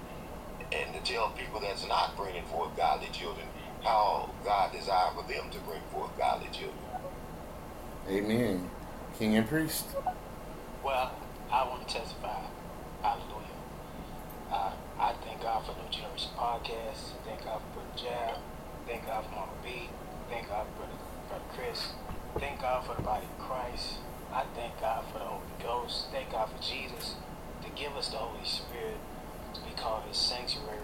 And to tell people that's not bringing forth godly children how God desires for them to bring forth godly children. Amen. King and priest. Well, I want to testify. Hallelujah. Uh, I thank God for New Generation Podcast. Thank God for Brother Jab. Thank God for Mama B. Thank God for Brother, Brother Chris. Thank God for the body of Christ. I thank God for the Holy Ghost. Thank God for Jesus to give us the Holy Spirit to be called His sanctuary.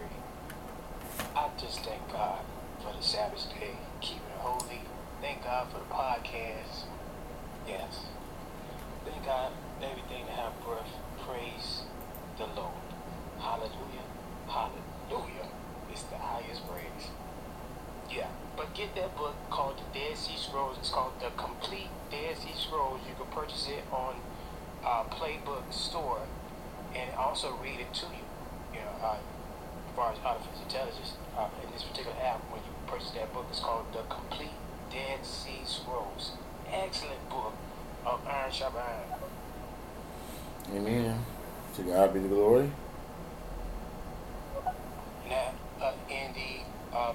I just thank God for the Sabbath day, keeping it holy. Thank God for the podcast. Yes. Thank God everything to have breath. Praise the Lord. Hallelujah. Hallelujah. It's the highest praise. Yeah. But get that book called The Dead Sea Scrolls. It's called The Complete Dead Sea Scrolls. You can purchase it on uh, Playbook Store and also read it to you. You know, uh, as far as artificial intelligence, uh, in this particular app, when you purchase that book, it's called The Complete Dead Sea Scrolls. Excellent book of Iron Sharp Iron. Amen. To God be the glory. Now, uh, in the uh,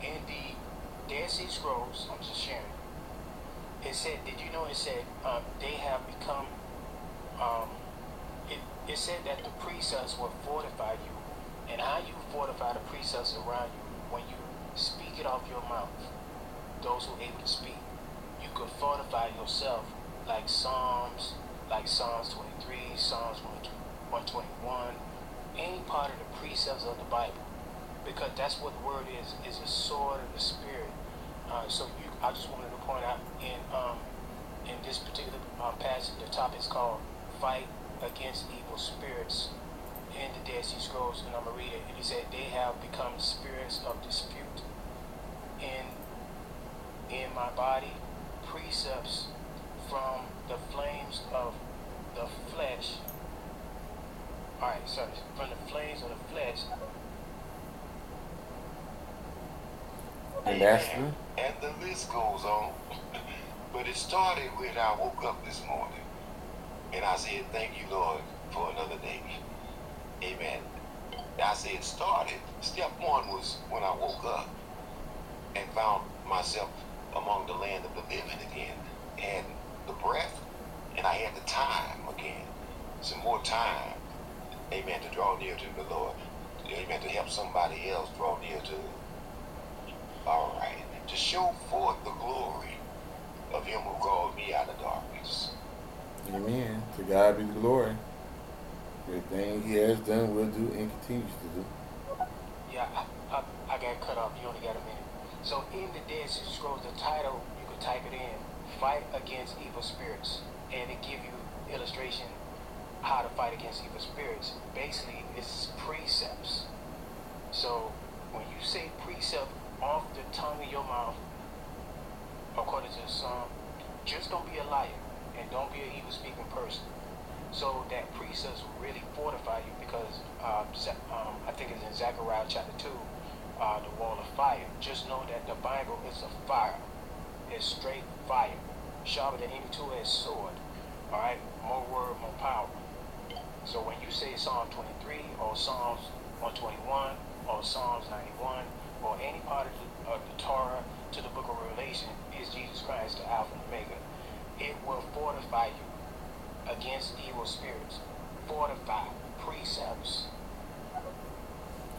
in the Dead Sea Scrolls, I'm just sharing. It said, did you know it said uh, they have become? Um, it, it said that the precepts will fortify you, and how you fortify the precepts around you you speak it off your mouth. Those who are able to speak, you could fortify yourself like Psalms, like Psalms 23, Psalms 121, any part of the precepts of the Bible, because that's what the word is, is a sword of the spirit. Uh, so you, I just wanted to point out in um, in this particular uh, passage, the topic is called "Fight Against Evil Spirits" in the Dead Sea Scrolls, and I'm gonna read it. And he said they have become spirits of dispute in in my body precepts from the flames of the flesh. Alright, sorry, from the flames of the flesh. And that's Amen. And the list goes on. but it started when I woke up this morning. And I said, Thank you, Lord, for another day. Amen. I said, it started. Step one was when I woke up and found myself among the land of the living again. And the breath, and I had the time again. Some more time. Amen. To draw near to the Lord. Amen. To help somebody else draw near to all right. To show forth the glory of him who called me out of darkness. Amen. To God be the glory. Everything he has done, will do, and continues to do. Yeah, I, I, I got cut off. You only got a minute. So in the Dead Sea Scrolls, the title, you could type it in, Fight Against Evil Spirits. And it give you illustration how to fight against evil spirits. Basically, it's precepts. So when you say precept off the tongue of your mouth, according to the psalm, just don't be a liar and don't be an evil speaking person. So that precepts will really fortify you because uh, um, I think it's in Zechariah chapter 2, uh, the wall of fire. Just know that the Bible is a fire. It's straight fire. Sharper than any two-edged sword. Alright? More word, more power. So when you say Psalm 23 or Psalms 121 or Psalms 91 or any part of the, of the Torah to the book of Revelation is Jesus Christ, the Alpha and Omega. It will fortify you against evil spirits. Fortify precepts.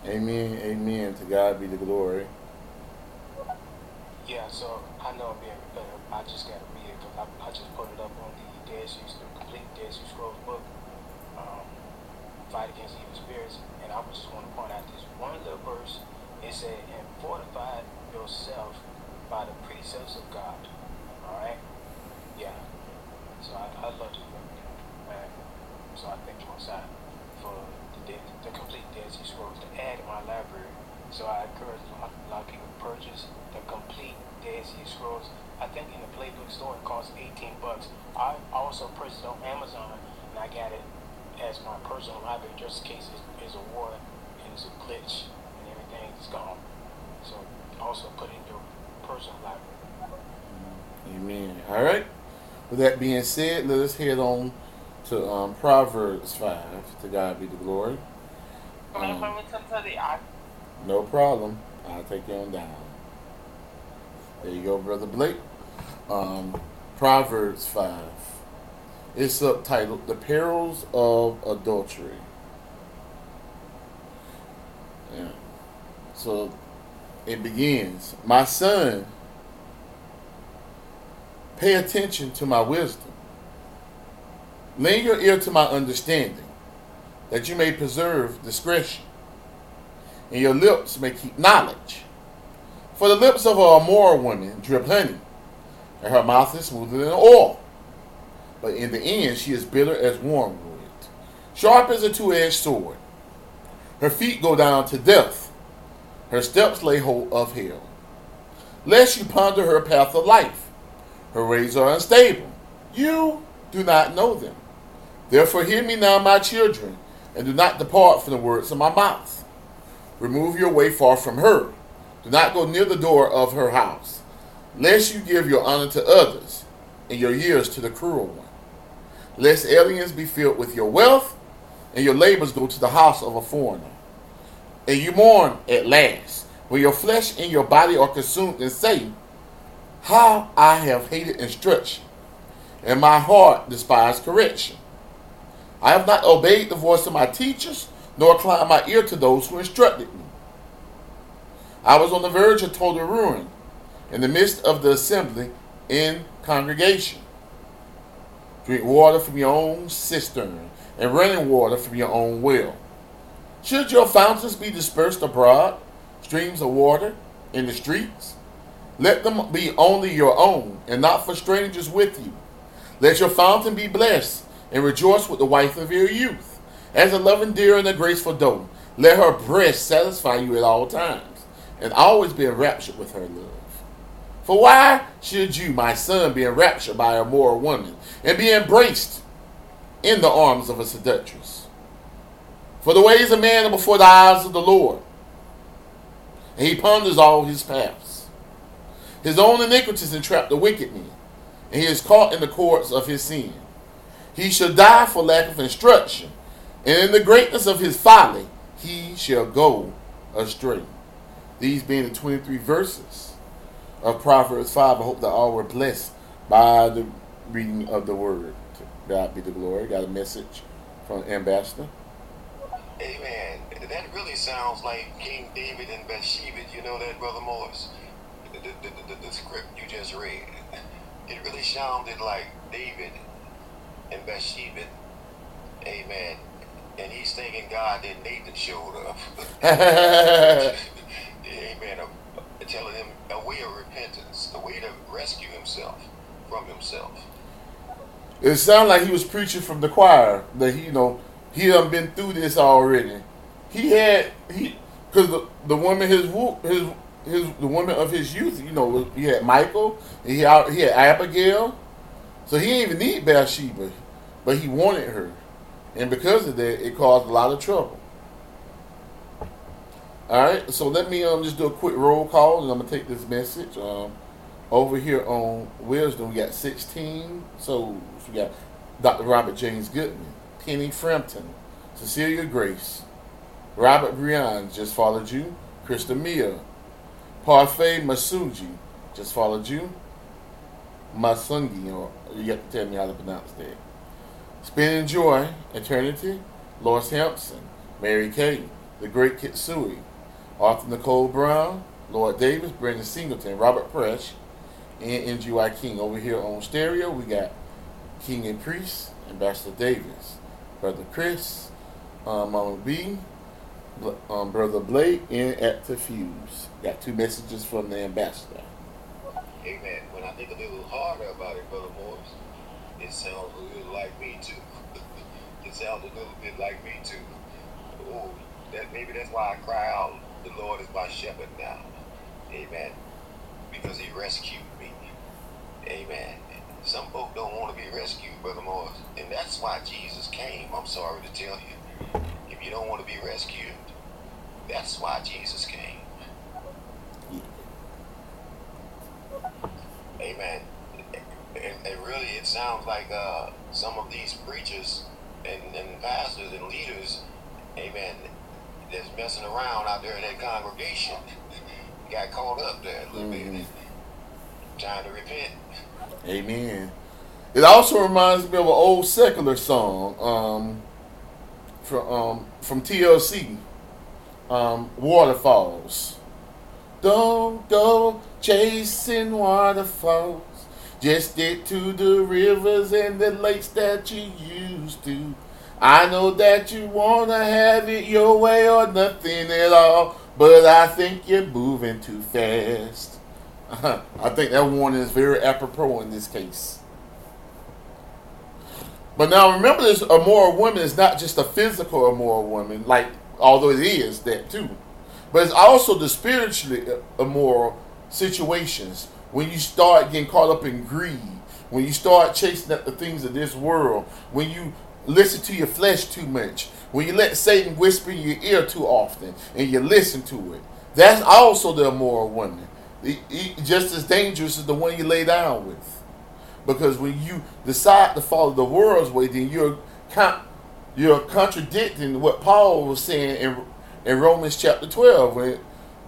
Amen. Amen. To God be the glory. Yeah, so I know I'm being repetitive. I just got to read it because I, I just put it up on the Dead Sea, the complete Dead Sea Scrolls book, um, Fight Against Evil Spirits. And I just want to point out this one little verse. It said, and fortify yourself by the precepts of God. All right? Yeah. So I, I love to. So I thank you on side for the, the complete Dead Sea Scrolls to add in my library. So I encourage a lot, of people to purchase the complete Dead Sea Scrolls. I think in the Playbook store it costs 18 bucks. I also purchased it on Amazon and I got it as my personal library just in case it's, it's a war and it's a glitch and everything is gone. So also put it in your personal library. Amen. All right. With that being said, let us head on to um, Proverbs 5. To God be the glory. Um, play with some to the? No problem. I'll take you on down. There you go, Brother Blake. Um, Proverbs 5. It's subtitled The Perils of Adultery. Yeah. So it begins My son, pay attention to my wisdom. Lend your ear to my understanding, that you may preserve discretion and your lips may keep knowledge. For the lips of a immoral woman drip honey, and her mouth is smoother than oil. But in the end, she is bitter as wormwood, sharp as a two edged sword. Her feet go down to death, her steps lay hold of hell. Lest you ponder her path of life, her ways are unstable. You do not know them. Therefore, hear me now, my children, and do not depart from the words of my mouth. Remove your way far from her. Do not go near the door of her house, lest you give your honor to others and your years to the cruel one. Lest aliens be filled with your wealth and your labors go to the house of a foreigner. And you mourn at last, when your flesh and your body are consumed, and say, How I have hated instruction, and my heart despised correction. I have not obeyed the voice of my teachers, nor inclined my ear to those who instructed me. I was on the verge of total ruin, in the midst of the assembly in congregation. Drink water from your own cistern, and running water from your own well. Should your fountains be dispersed abroad, streams of water in the streets? Let them be only your own, and not for strangers with you. Let your fountain be blessed, and rejoice with the wife of your youth. As a loving deer and a graceful doe, let her breast satisfy you at all times, and always be enraptured with her love. For why should you, my son, be enraptured by a immoral woman and be embraced in the arms of a seductress? For the ways of man are before the eyes of the Lord, and he ponders all his paths. His own iniquities entrap the wicked man, and he is caught in the cords of his sin. He shall die for lack of instruction, and in the greatness of his folly he shall go astray. These being the 23 verses of Proverbs 5. I hope that all were blessed by the reading of the word. God be the glory. Got a message from Ambassador. Amen. That really sounds like King David and Bathsheba. You know that, Brother Morris? The, the, the, the script you just read. It really sounded like David and Bathsheba. Amen. And he's thinking God that Nathan showed up. Amen. Telling him a way of repentance, a way to rescue himself from himself. It sounded like he was preaching from the choir that he, you know, he done been through this already. He had he because the the woman his his his the woman of his youth, you know, he had Michal, he had he had Abigail, so he didn't even need Bathsheba, but he wanted her, and because of that, it caused a lot of trouble. All right, so let me um just do a quick roll call, and I'm gonna take this message. Um, over here on Wisdom, we got 16 souls. We got Dr. Robert James Goodman, Penny Frampton, Cecilia Grace, Robert Brian just followed you, Krista Mia, Parfait Masuji just followed you, Masungi, or you have to tell me how to pronounce that. Spinning Joy, Eternity, Lois Hampson, Mary Kay, The Great Kitsui, Arthur Nicole Brown, Lord Davis, Brendan Singleton, Robert Presh, and NGY King. Over here on stereo, we got King and Priest, Ambassador Davis, Brother Chris, um, Mama B, um, Brother Blake, and at the Fuse. Got two messages from the ambassador. Amen. When I think a little harder about it, Brother Morris, it sounds a little like me too. it sounds a little bit like me too. Oh, that maybe that's why I cry out, the Lord is my shepherd now. Amen. Because he rescued me. Amen. Some folk don't want to be rescued, Brother Morris. And that's why Jesus came, I'm sorry to tell you. If you don't want to be rescued, that's why Jesus came. Amen. And, and really, it sounds like uh, some of these preachers and, and pastors and leaders, amen, that's messing around out there in that congregation got caught up there a little Mhm. bit. Trying to repent. Amen. It also reminds me of an old secular song um, from um, from TLC, um, Waterfalls. Don't go chasing waterfalls. Just stick to the rivers and the lakes that you used to. I know that you wanna have it your way or nothing at all, but I think you're moving too fast. I think that warning is very apropos in this case. But now remember, this immoral woman is not just a physical immoral woman, like although it is that too, but it's also the spiritually immoral situations when you start getting caught up in greed, when you start chasing the things of this world, when you listen to your flesh too much, when you let Satan whisper in your ear too often and you listen to it. That's also the immoral one. Just as dangerous as the one you lay down with. Because when you decide to follow the world's way, then you're con- you're contradicting what Paul was saying in in Romans chapter twelve when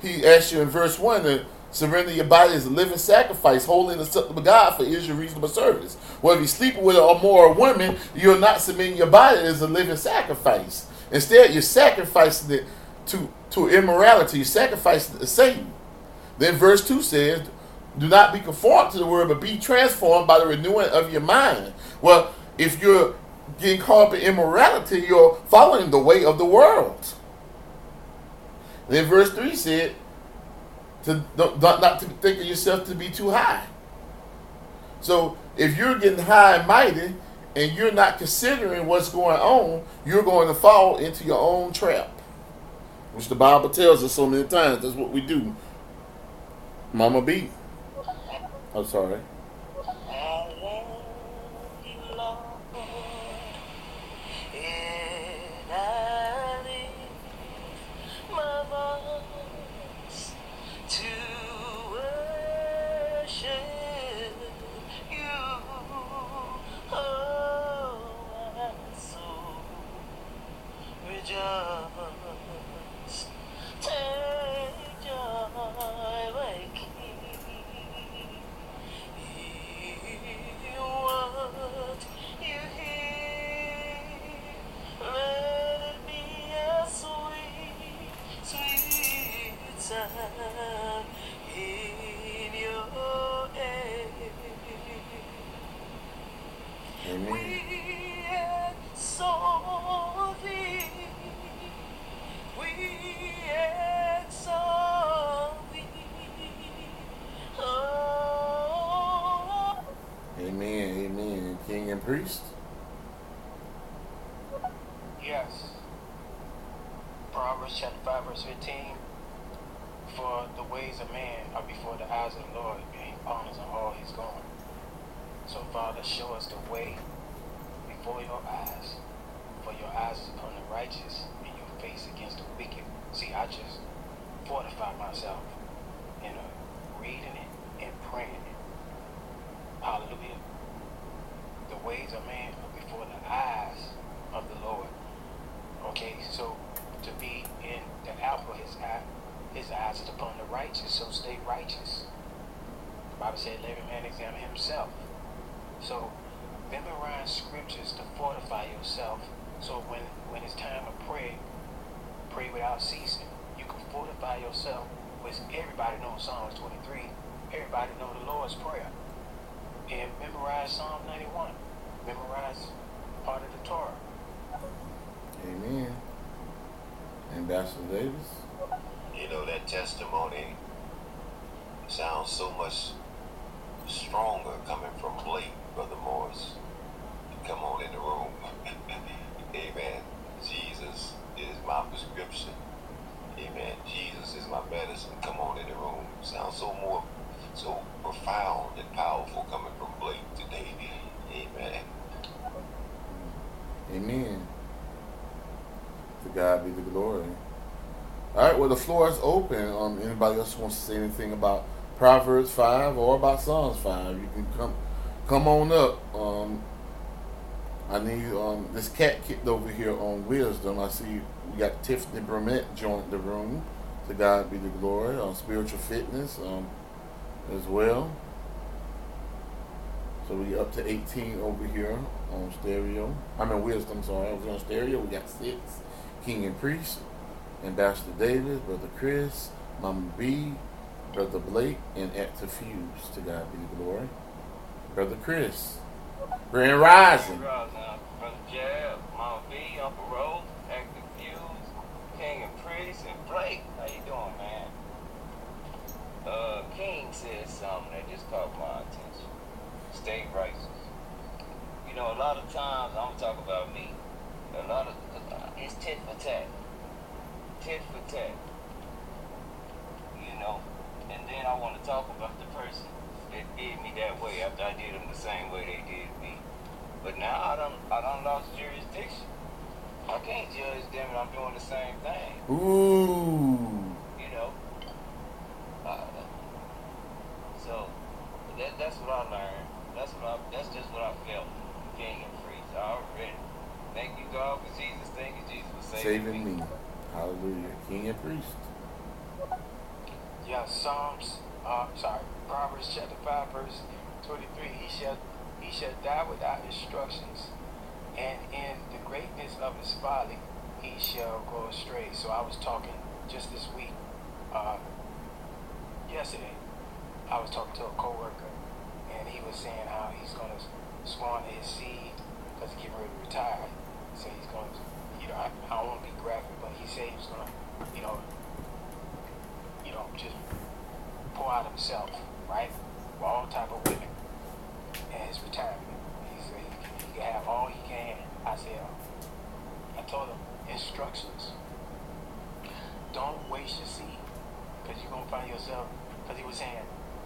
he asked you in verse one to surrender your body as a living sacrifice, holy and acceptable God for is your reasonable service. If you're sleeping with a moral woman, you're not submitting your body as a living sacrifice. Instead, you're sacrificing it to to immorality. You're sacrificing it to Satan. Then verse 2 says, Do not be conformed to the world, but be transformed by the renewing of your mind. Well, if you're getting caught up in immorality, you're following the way of the world. Then verse 3 said, to not, not to think of yourself to be too high. So if you're getting high and mighty and you're not considering what's going on, you're going to fall into your own trap. Which the Bible tells us so many times. That's what we do. Mama B. I'm sorry. So, Father, show us the way before your eyes. For your eyes is upon the righteous, and your face against the wicked. See, I just fortify myself in uh, reading it and praying it. Hallelujah. The ways of man are before the eyes of the Lord. Okay, so to be in the of his eye, his eyes is upon the righteous, so stay righteous. The Bible said, let every man examine himself. So memorize scriptures to fortify yourself. So when, when it's time to pray, pray without ceasing. You can fortify yourself with everybody knows Psalms 23. Everybody know the Lord's Prayer. And memorize Psalm 91. Memorize part of the Torah. Amen. Ambassador Davis. You know, that testimony sounds so much stronger coming from Blake, Brother Morris. Come on in the room. Amen. Jesus is my prescription. Amen. Jesus is my medicine. Come on in the room. Sounds so more, so profound and powerful coming from Blake today. Amen. Amen. To God be the glory. All right, well, the floor is open. Um, anybody else wants to say anything about Proverbs 5 or about Psalms 5, you can come come on up. Um, I need um, this cat kicked over here on wisdom. I see we got Tiffany Brummett joined the room. To God be the glory on spiritual fitness um, as well. So we up to 18 over here on stereo. I mean wisdom, sorry. I was on stereo, we got six. King and Priest, Ambassador Davis, Brother Chris, Mama B, Brother Blake, and Active Fuse. To God be the glory. Brother Chris. Grand Rising. Brother Jab, Mama B, Uncle Rose, Active Fuse, King and Priest, and Blake. How you doing, man? Uh, King said something that just caught my attention. Stay righteous. You know, a lot of times, I'm talk about me. A lot of uh, it's tit for tat, tit for tat. You know, and then I want to talk about the person that did me that way after I did them the same way they did me. But now I don't, I don't lost jurisdiction. I can't judge them and I'm doing the same thing. Ooh. You know. Uh, so that, that's what I learned. That's what I, that's just what I felt. King and priest. I already. Thank you God for Jesus. Thank you Jesus for saving, Saving me. Hallelujah. King and Priest. Yeah, Psalms, uh, sorry, Proverbs chapter 5, verse 23. He shall, he shall die without instructions, and in the greatness of his folly he shall go astray. So I was talking just this week, uh, yesterday, I was talking to a coworker, and he was saying how he's going to squander his seed because he's getting ready to retire. So he's going to, you know, I, I don't want to be graphic, but he said he was going to, you know, just pour out himself, right? All type of women and his retirement. He said he can, have all he can. I said, I told him instructions. Don't waste your seed because you're gonna find yourself. Because he was saying,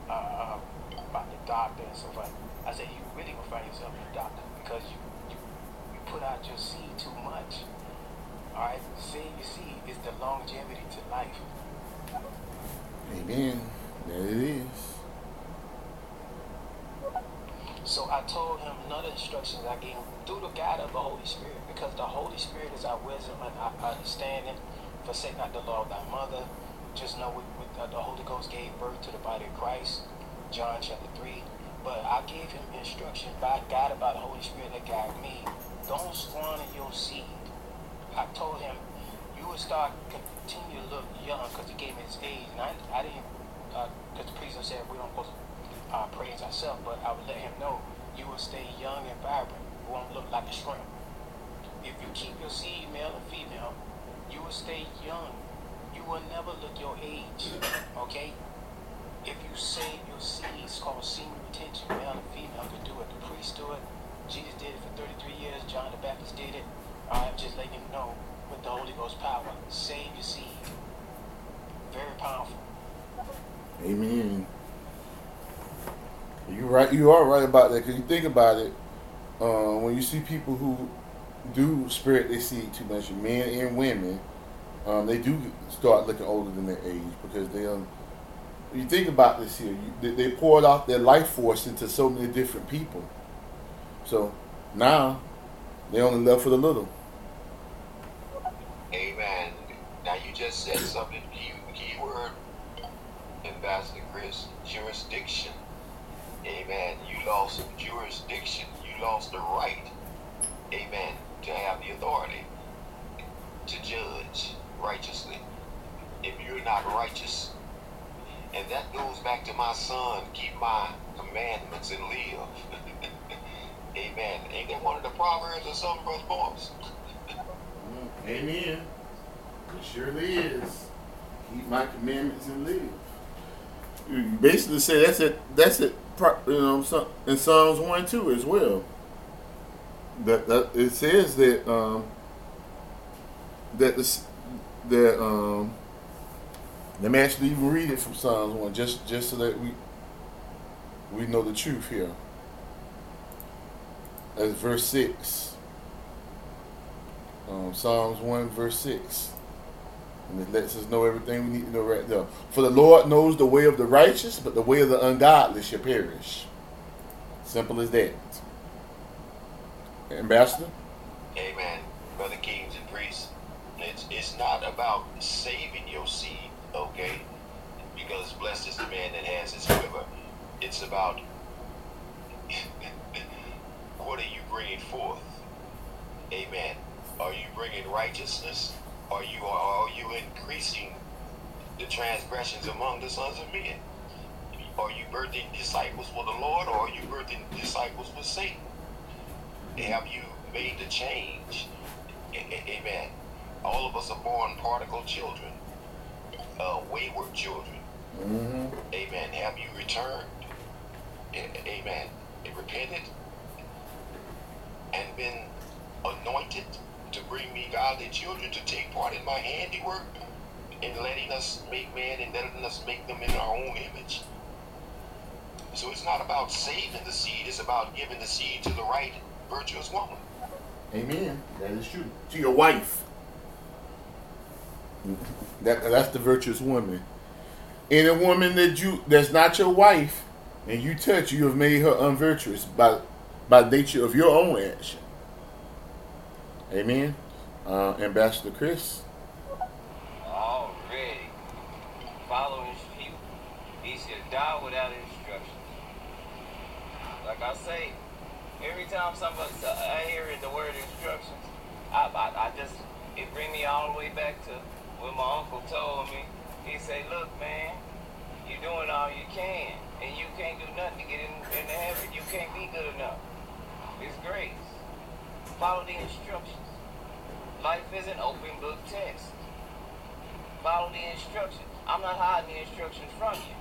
uh, uh, about the doctor and stuff like. I said you really gonna find yourself in the doctor because you you, you put out your seed too much. All right, save your seed is the longevity to life. Amen. There it is. So I told him another instructions I gave him through the guide of the Holy Spirit, because the Holy Spirit is our wisdom and our understanding. Forsake not the law of thy mother. Just know what, the, the Holy Ghost gave birth to the body of Christ, John chapter 3. But I gave him instruction by God, by the Holy Spirit that guided me. Don't squander your seed. I told him start continue to look young because he gave his age. And I, I didn't, because the priest said we don't supposed to uh, praise ourselves, but I would let him know you will stay young and vibrant. You won't look like a shrimp. If you keep your seed, male and female, you will stay young. You will never look your age. Okay? If you save your seed, it's called semen retention. Male and female can do it. The priest do it. Jesus did it for 33 years. John the Baptist did it. I'm just letting you know with the Holy Ghost power. Save your seed. Very powerful. Amen. You right. You are right about that because you think about it. Uh, when you see people who do spirit their seed too much, men and women, um, they do start looking older than their age because they um. You think about this here. You, they, they poured out their life force into so many different people. So now they only left for the little. Amen. Now you just said something key keyword, Ambassador Chris, jurisdiction. Amen. You lost jurisdiction. You lost the right. Amen. To have the authority to judge righteously. If you're not righteous, and that goes back to my son, keep my commandments and live. Amen. Ain't that one of the proverbs or something, Brother Boss? Amen. It surely is. Keep my commandments and live. You basically say that's it. That's it. You know, in Psalms one two as well. That, that it says that um, that this that um, let me actually even read it from Psalms one just just so that we we know the truth here. That's verse six. Um, Psalms 1, verse 6. And it lets us know everything we need to know right there. For the Lord knows the way of the righteous, but the way of the ungodly shall perish. Simple as that. Ambassador? Amen. Brother Kings and priests, it's, it's not about saving your seed, okay? Because blessed is the man that has his quiver. It's about what are you bringing forth? Amen. Are you bringing righteousness? Are you are you increasing the transgressions among the sons of men? Are you birthing disciples for the Lord or are you birthing disciples for Satan? Have you made the change? Amen. All of us are born particle children, uh, wayward children. Mm-hmm. Amen. Have you returned? Amen. And repented and been anointed to bring me godly children to take part in my handiwork in letting us make man and letting us make them in our own image. So it's not about saving the seed, it's about giving the seed to the right virtuous woman. Amen. That is true. To your wife. That that's the virtuous woman. Any woman that you that's not your wife and you touch, you have made her unvirtuous by by nature of your own action. Amen. Uh, Ambassador Chris. Already. Following few. He should die without instruction. Like I say, every time somebody I hear the word instructions, I, I, I just it bring me all the way back to what my uncle told me. He say, "Look, man, you're doing all you can, and you can't do nothing to get in into heaven. You can't be good enough. It's grace. Follow the instructions. Life is an open book test. Follow the instructions. I'm not hiding the instructions from you.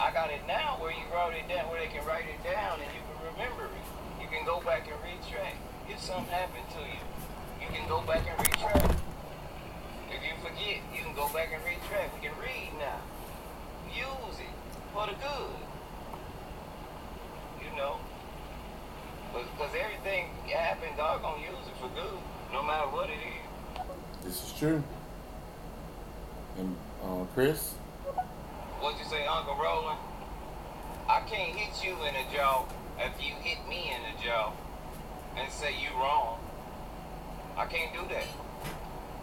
I got it now where you wrote it down, where they can write it down and you can remember it. You can go back and retrack. If something happened to you, you can go back and retrack. If you forget, you can go back and retrack. We can read now. Use it for the good. True. And uh, Chris, What'd you say, Uncle Roland? I can't hit you in the jaw if you hit me in the jaw and say you wrong. I can't do that.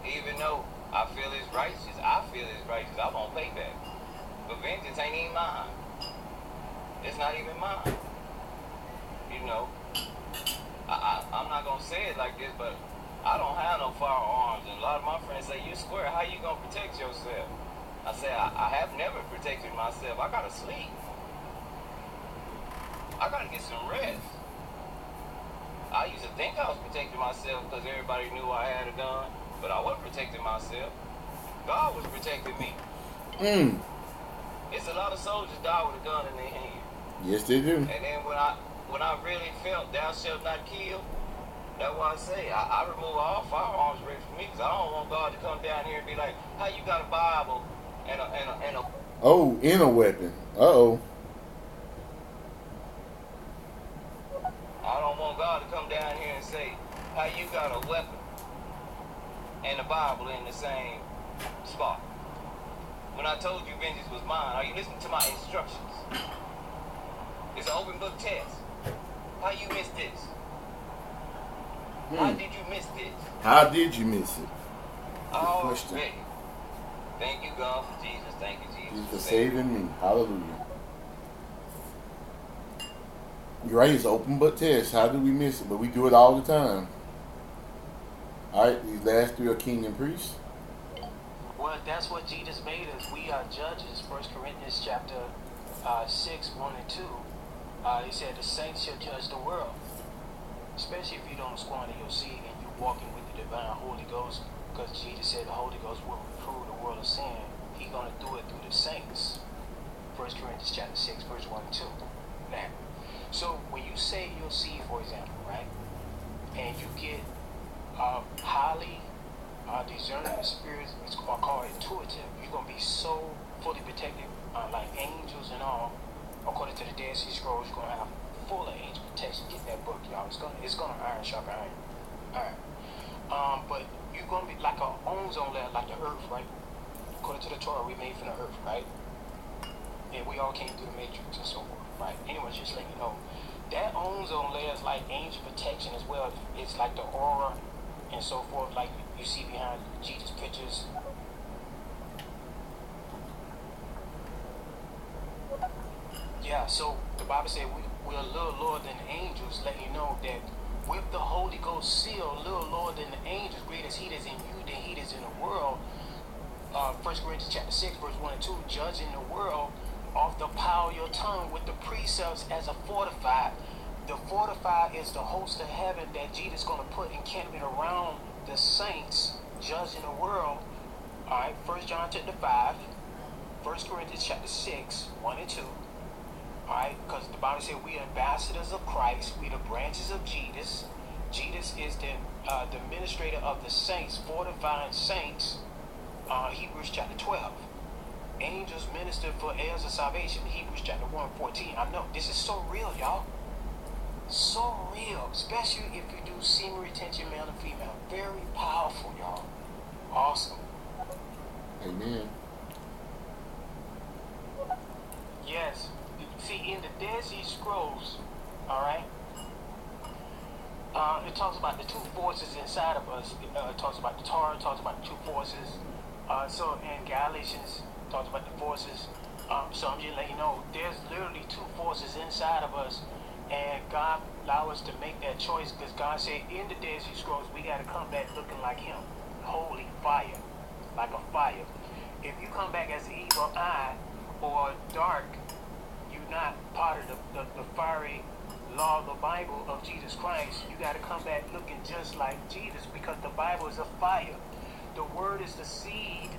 Even though I feel it's righteous, I feel it's righteous. I won't pay back. But vengeance ain't even mine. It's not even mine. You know, I, I, I'm not gonna say it like this, but I don't have no firearms, and a lot of my friends say, "You square? How you gonna protect yourself?" I say, I, I have never protected myself. I gotta sleep. I gotta get some rest. I used to think I was protecting myself because everybody knew I had a gun, but I wasn't protecting myself. God was protecting me. mm, It's a lot of soldiers die with a gun in their hand. yes they do. And then when I when I really felt thou shalt not kill, that's why I say I, I remove all firearms ready for me because I don't want God to come down here and be like, how you got a Bible and a and a, and a Oh, in a weapon. Uh oh. I don't want God to come down here and say, how you got a weapon and a Bible in the same spot. When I told you vengeance was mine, are you listening to my instructions? It's an open book test. How you missed this? How Hmm. did you miss it? How did you miss it? Oh, question. ready. Thank you, God, for Jesus. Thank you, Jesus, He's for saving me. Hallelujah. You're right, it's open but test. How do we miss it? But we do it all the time. Alright, these last three are king and priest. Well, that's what Jesus made us. We are judges. First Corinthians chapter uh, 6, 1 and 2. Uh, he said the saints shall judge the world. Especially if you don't squander your seed and you're walking with the divine Holy Ghost. Because Jesus said the Holy Ghost will reprove the world of sin. He's going to do it through the saints. First Corinthians chapter 6, verse 1 and 2. Now, so when you say your seed, for example, right? And you get uh, highly uh, discerning spirits are called intuitive. You're gonna be so fully protected, uh, like angels and all. According to the Dead Sea Scrolls, you're gonna have full of angel protection. Get that book, y'all. It's gonna it's gonna iron sharpen iron. Alright. Um, but you're gonna be like our own zone layer, like the earth, right? According to the Torah, we made from the earth, right? And we all came through the matrix and so forth, right? Anyways, just let you know. That ozone layer is like angel protection as well. It's like the aura and so forth, like you see behind Jesus pictures. Yeah, so the Bible said we, we're little lower than angels, letting you know that with the Holy Ghost seal, little lower than the angels, great as he is in you, than he is in the world. Uh, 1 Corinthians chapter 6, verse 1 and 2, judging the world off the power of your tongue with the precepts as a fortified. The fortified is the host of heaven that Jesus is going to put encampment around the saints, judging the world. All right, 1 John chapter 5, 1 Corinthians chapter 6, 1 and 2. Right, because the Bible said we are ambassadors of Christ, We're the branches of Jesus. Jesus is the uh, the administrator of the saints, fortifying saints. Uh, Hebrews chapter 12. Angels minister for heirs of salvation. Hebrews chapter 1, 14. I know this is so real, y'all. So real, especially if you do semen retention, male and female. Very powerful, y'all. Awesome. Amen. Yes. See, in the Dead Sea Scrolls, all right, uh, it talks about the two forces inside of us. Uh, it talks about the Torah, talks about the two forces. Uh, so in Galatians, talks about the forces. Um, so I'm just letting you know, there's literally two forces inside of us, and God allow us to make that choice because God said in the Dead Sea Scrolls, we got to come back looking like Him, holy fire, like a fire. If you come back as evil eye or dark, not part of the, the, the fiery law of the Bible of Jesus Christ. You got to come back looking just like Jesus because the Bible is a fire. The word is the seed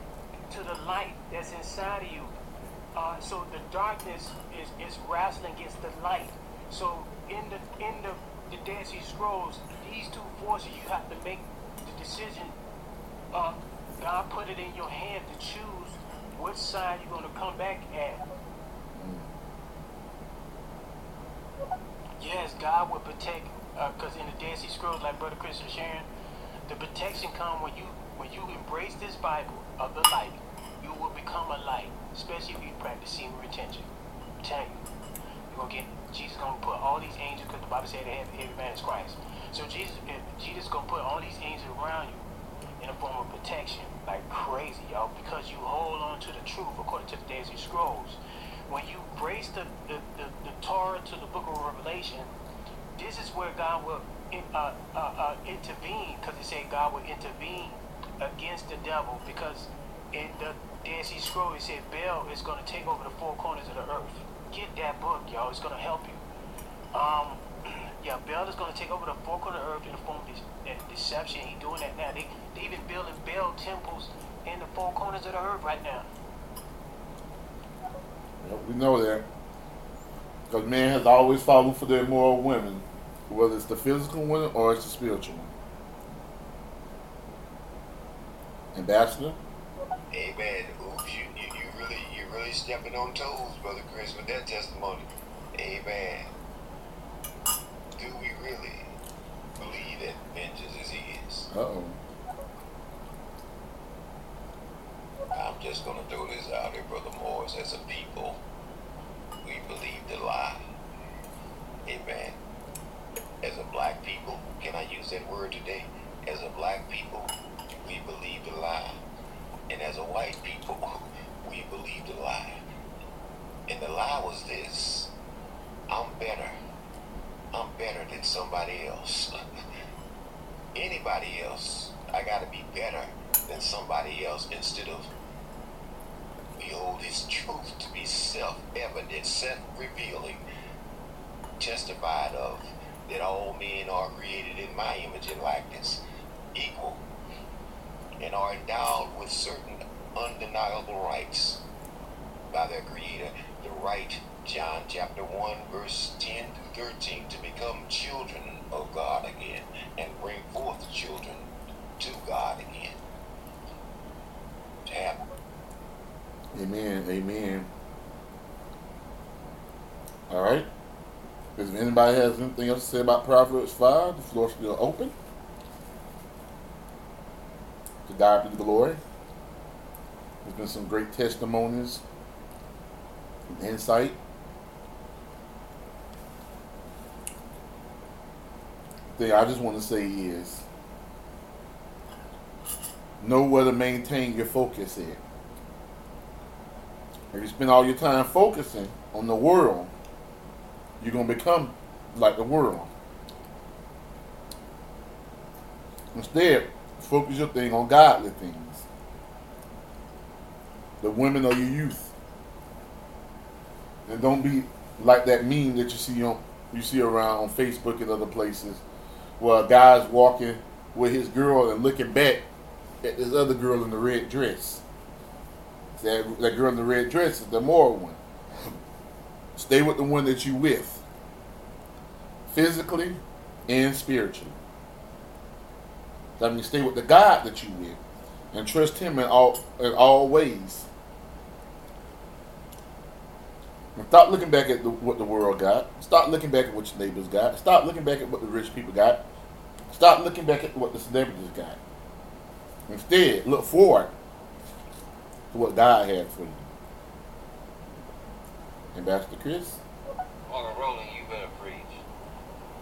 to the light that's inside of you. Uh, so the darkness is, is wrestling against the light. So in the in the, the Dead Sea Scrolls, these two forces, you have to make the decision. Uh, God put it in your hand to choose which side you're going to come back at. Yes, God will protect, uh, because in the Dead Sea Scrolls, like Brother Chris was sharing, the protection come when you when you embrace this Bible of the light, you will become a light, especially if you practice semen retention. I'm telling you, you're gonna get Jesus gonna put all these angels because the Bible said that every, every man is Christ. So Jesus, if Jesus gonna put all these angels around you in a form of protection, like crazy, y'all, because you hold on to the truth according to the Dead Sea Scrolls. When you embrace the, the, the, the Torah to the book of Revelation, this is where God will in, uh, uh, uh, intervene, because it said God will intervene against the devil, because in the Dead Sea Scroll it said Baal is going to take over the four corners of the earth. Get that book, y'all. It's going to help you. Um, yeah, Baal is going to take over the four corners of the earth in the form of deception. He's doing that now. They, they even building Baal temples in the four corners of the earth right now. We know that. Because man has always fallen for the immoral women, whether it's the physical one or it's the spiritual one. Ambassador? Amen. Oops, you, you, you really you really stepping on toes, brother Chris, with that testimony. Amen. Do we really believe that vengeance is his? Uh oh. Just gonna throw this out here, brother Morris. As a people, we believe the lie. Amen. As a black people, can I use that word today? As a black people, we believe the lie. And as a white people, we believe the lie. And the lie was this I'm better. I'm better than somebody else. Anybody else, I gotta be better than somebody else instead of behold his truth to be self-evident, self-revealing, testified of that all men are created in my image and likeness, equal, and are endowed with certain undeniable rights by their creator. The right, John chapter 1, verse 10 through 13, to become children of God again and bring forth children to God again. Tap. Amen. Amen. All right. If anybody has anything else to say about Proverbs 5, the floor is still open. To God be the glory. There's been some great testimonies and insight. Thing I just want to say is know where to maintain your focus at. If you spend all your time focusing on the world, you're going to become like the world. Instead, focus your thing on godly things. The women of your youth. And don't be like that meme that you see on you see around on Facebook and other places where a guy's walking with his girl and looking back at this other girl in the red dress. That, that girl in the red dress is the moral one. Stay with the one that you with, physically and spiritually. That means stay with the God that you with, and trust Him in all in all ways. And stop looking back at the, what the world got. Stop looking back at what your neighbors got. Stop looking back at what the rich people got. Stop looking back at what the celebrities got. Instead, look forward to what God had for you. Ambassador Chris? Uncle Roland, you better preach.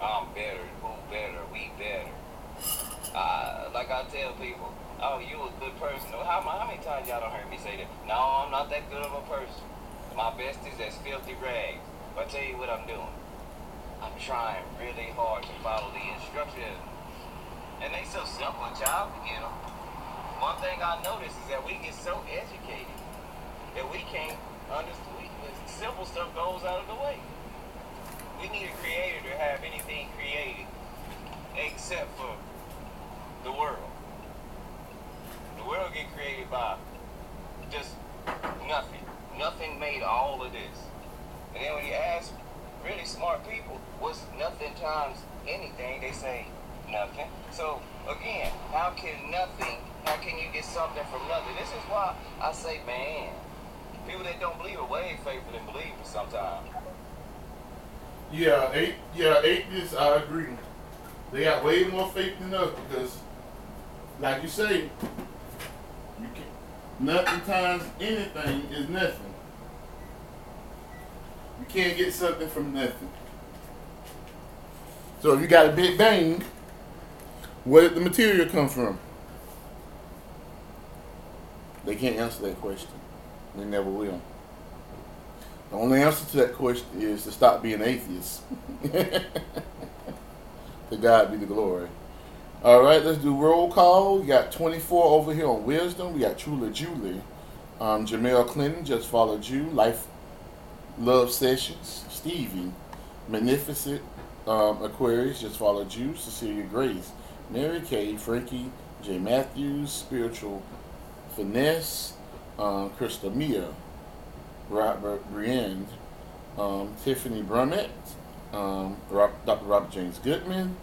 I'm better, who better, we better. Uh, like I tell people, oh, you a good person. How, how many times y'all don't heard me say that? No, I'm not that good of a person. My best is as filthy rags. But I tell you what I'm doing. I'm trying really hard to follow the instructions. And they so simple, child get them. One thing I notice is that we get so educated that we can't understand. Simple stuff goes out of the way. We need a creator to have anything created except for the world. The world get created by just nothing. Nothing made all of this. And then when you ask really smart people, what's nothing times anything, they say nothing. So again, how can nothing, how can you get something from nothing? This is why I say, man, people that don't believe are way faithful than believers sometimes. Yeah, eight. Yeah, atheists. I agree. They got way more faith than us because like you say, you can, nothing times anything is nothing. You can't get something from nothing. So if you got a big bang, where did the material come from? They can't answer that question. They never will. The only answer to that question is to stop being atheists. to God be the glory. All right, let's do roll call. We got 24 over here on wisdom. We got Trula Julie. Um, Jamel Clinton just followed you. Life Love Sessions. Stevie. Magnificent um, Aquarius just followed you. Cecilia Grace. Mary Kay. Frankie. J. Matthews. Spiritual Finesse. Um, Krista Mia. Robert Briand. Um, Tiffany Brummett. Um, Rob, Dr. Robert James Goodman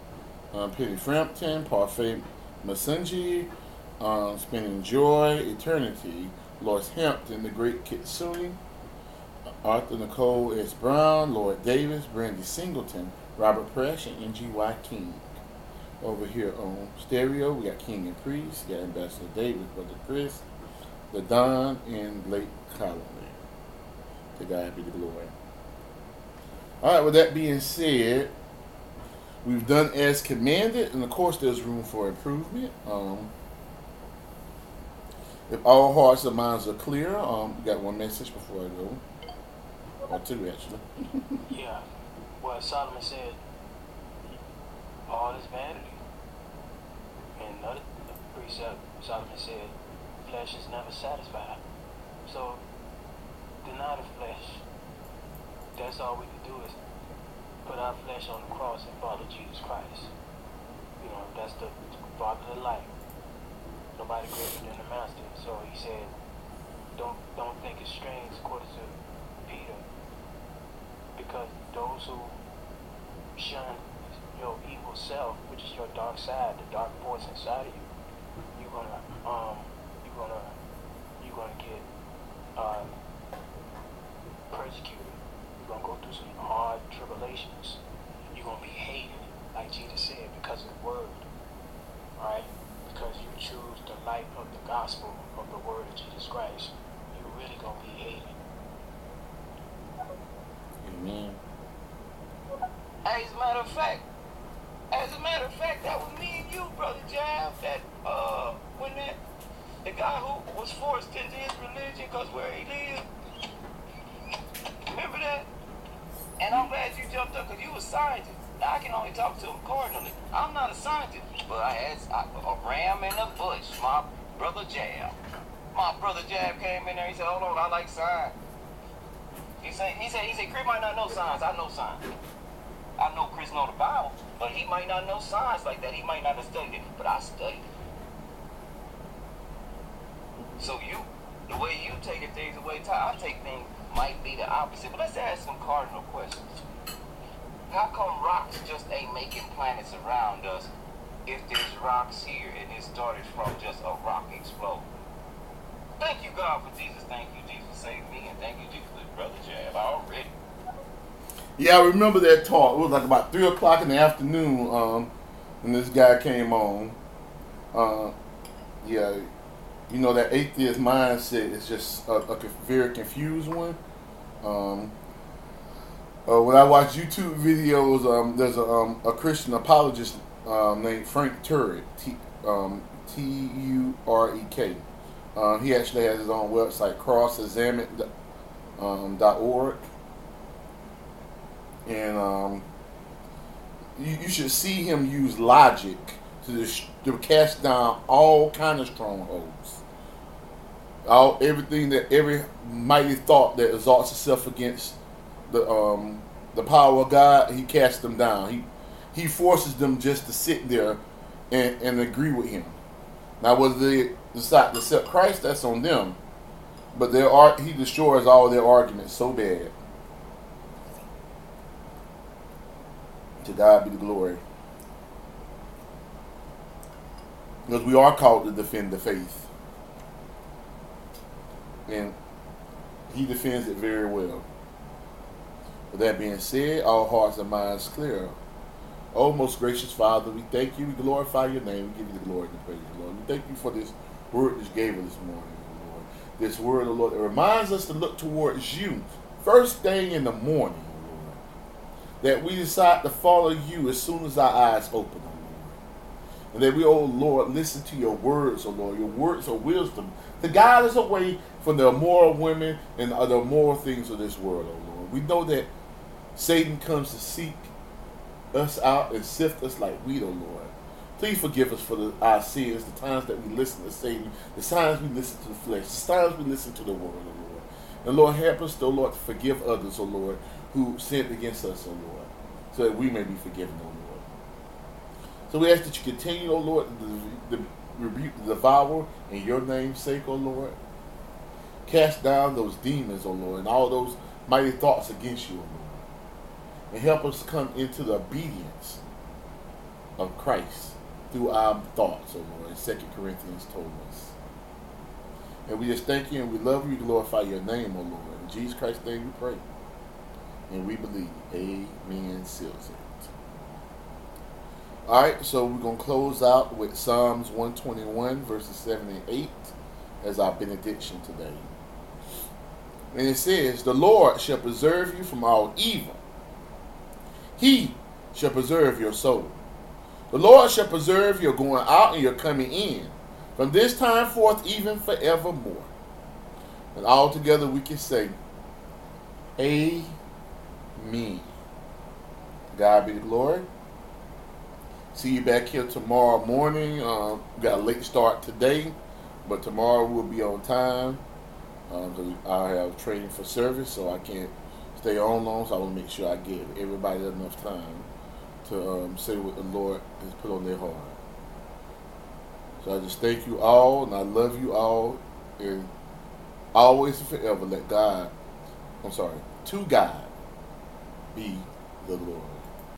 um, Penny Frampton, Parfait Masunji, um, Spinning Joy, Eternity, Lois Hampton, The Great Kitsune, Arthur Nicole S. Brown, Lloyd Davis, Brandy Singleton, Robert Presh, and N.G.Y. King. Over here on stereo, we got King and Priest, we got Ambassador Davis, Brother Chris, the Don, and Lake Colony. To God be the glory. All right, with that being said, We've done as commanded, and of course, there's room for improvement. Um, if all hearts and minds are clear, um, we got one message before I go, or two actually. Yeah. what Solomon said, all is vanity. Another precept, Solomon said, flesh is never satisfied. So, deny the flesh. That's all we can do is put our flesh on the cross and follow Jesus Christ. You know, that's the father of life. Nobody greater than the master. So he said, don't don't think it's strange, according to Peter, because those who shun your evil self, which is your dark side, the dark force inside of you, you're gonna um you're gonna you're gonna get uh, persecuted you're to go through some hard tribulations. You're to be hated, like Jesus said, because of the word. Right? Because you choose the light of the gospel of the word of Jesus Christ. You're really to be hated. Amen. As a matter of fact, as a matter of fact, that was me and you, brother Jab. That uh, when that the guy who was forced into his religion because where he lived. Remember that? And I'm glad you jumped up because you a scientist. Now, I can only talk to him accordingly. I'm not a scientist, but I had a, a ram in the bush. My brother Jab. My brother Jab came in there. He said, "Hold on, I like science." He said, "He said, he said, Chris might not know science. I know science. I know Chris know the Bible, but he might not know science like that. He might not have studied it, but I studied it. So you, the way you take it, things the way I take things might be the opposite. But let's ask some cardinal questions. How come rocks just ain't making planets around us if there's rocks here and it started from just a rock explode? Thank you, God, for Jesus. Thank you, Jesus, saving me. And thank you, Jesus, Brother Jab I already. Yeah, I remember that talk. It was like about 3 o'clock in the afternoon um, when this guy came on. Uh, yeah, you know that atheist mindset is just a, a very confused one. Um, uh, when I watch YouTube videos, um, there's a, um, a Christian apologist um, named Frank Turek, T um, U R E K. Uh, he actually has his own website, crossexamine.org. And um, you, you should see him use logic to, to cast down all kind of strongholds all everything that every mighty thought that exalts itself against the um the power of God, he casts them down. He he forces them just to sit there and, and agree with him. Now whether they decide to accept Christ, that's on them. But there are he destroys all their arguments so bad. To God be the glory. Because we are called to defend the faith and he defends it very well. With that being said, all hearts and minds clear. Oh, most gracious Father, we thank you. We glorify your name. We give you the glory and the praise, Lord. We thank you for this word that you gave us this morning, Lord. This word, oh Lord, that reminds us to look towards you first thing in the morning. That we decide to follow you as soon as our eyes open. And that we, oh Lord, listen to your words, oh Lord, your words are wisdom to guide us away from the immoral women and other immoral things of this world, oh Lord. We know that Satan comes to seek us out and sift us like wheat, oh Lord. Please forgive us for the, our sins, the times that we listen to Satan, the times we listen to the flesh, the times we listen to the world, oh Lord. And Lord, help us, oh Lord, to forgive others, oh Lord, who sinned against us, oh Lord, so that we may be forgiven, oh Lord. So we ask that you continue, oh Lord, to, rebuke the devourer in your name's sake, oh Lord. Cast down those demons, oh Lord, and all those mighty thoughts against you, oh Lord and help us come into the obedience of Christ through our thoughts, oh Lord, as 2 Corinthians told us. And we just thank you and we love you, glorify your name, oh Lord. In Jesus Christ's name we pray. And we believe. Amen. Seals it. Alright, so we're going to close out with Psalms 121, verses 7 and 8 as our benediction today. And it says, The Lord shall preserve you from all evil he shall preserve your soul. The Lord shall preserve your going out and your coming in, from this time forth even forevermore. And all together we can say, Amen. God be the glory. See you back here tomorrow morning. Uh, got a late start today, but tomorrow we'll be on time. Um, I have training for service, so I can't stay on long, so I want to make sure I give everybody enough time to um, say what the Lord has put on their heart. So I just thank you all, and I love you all, and always and forever let God, I'm sorry, to God be the Lord.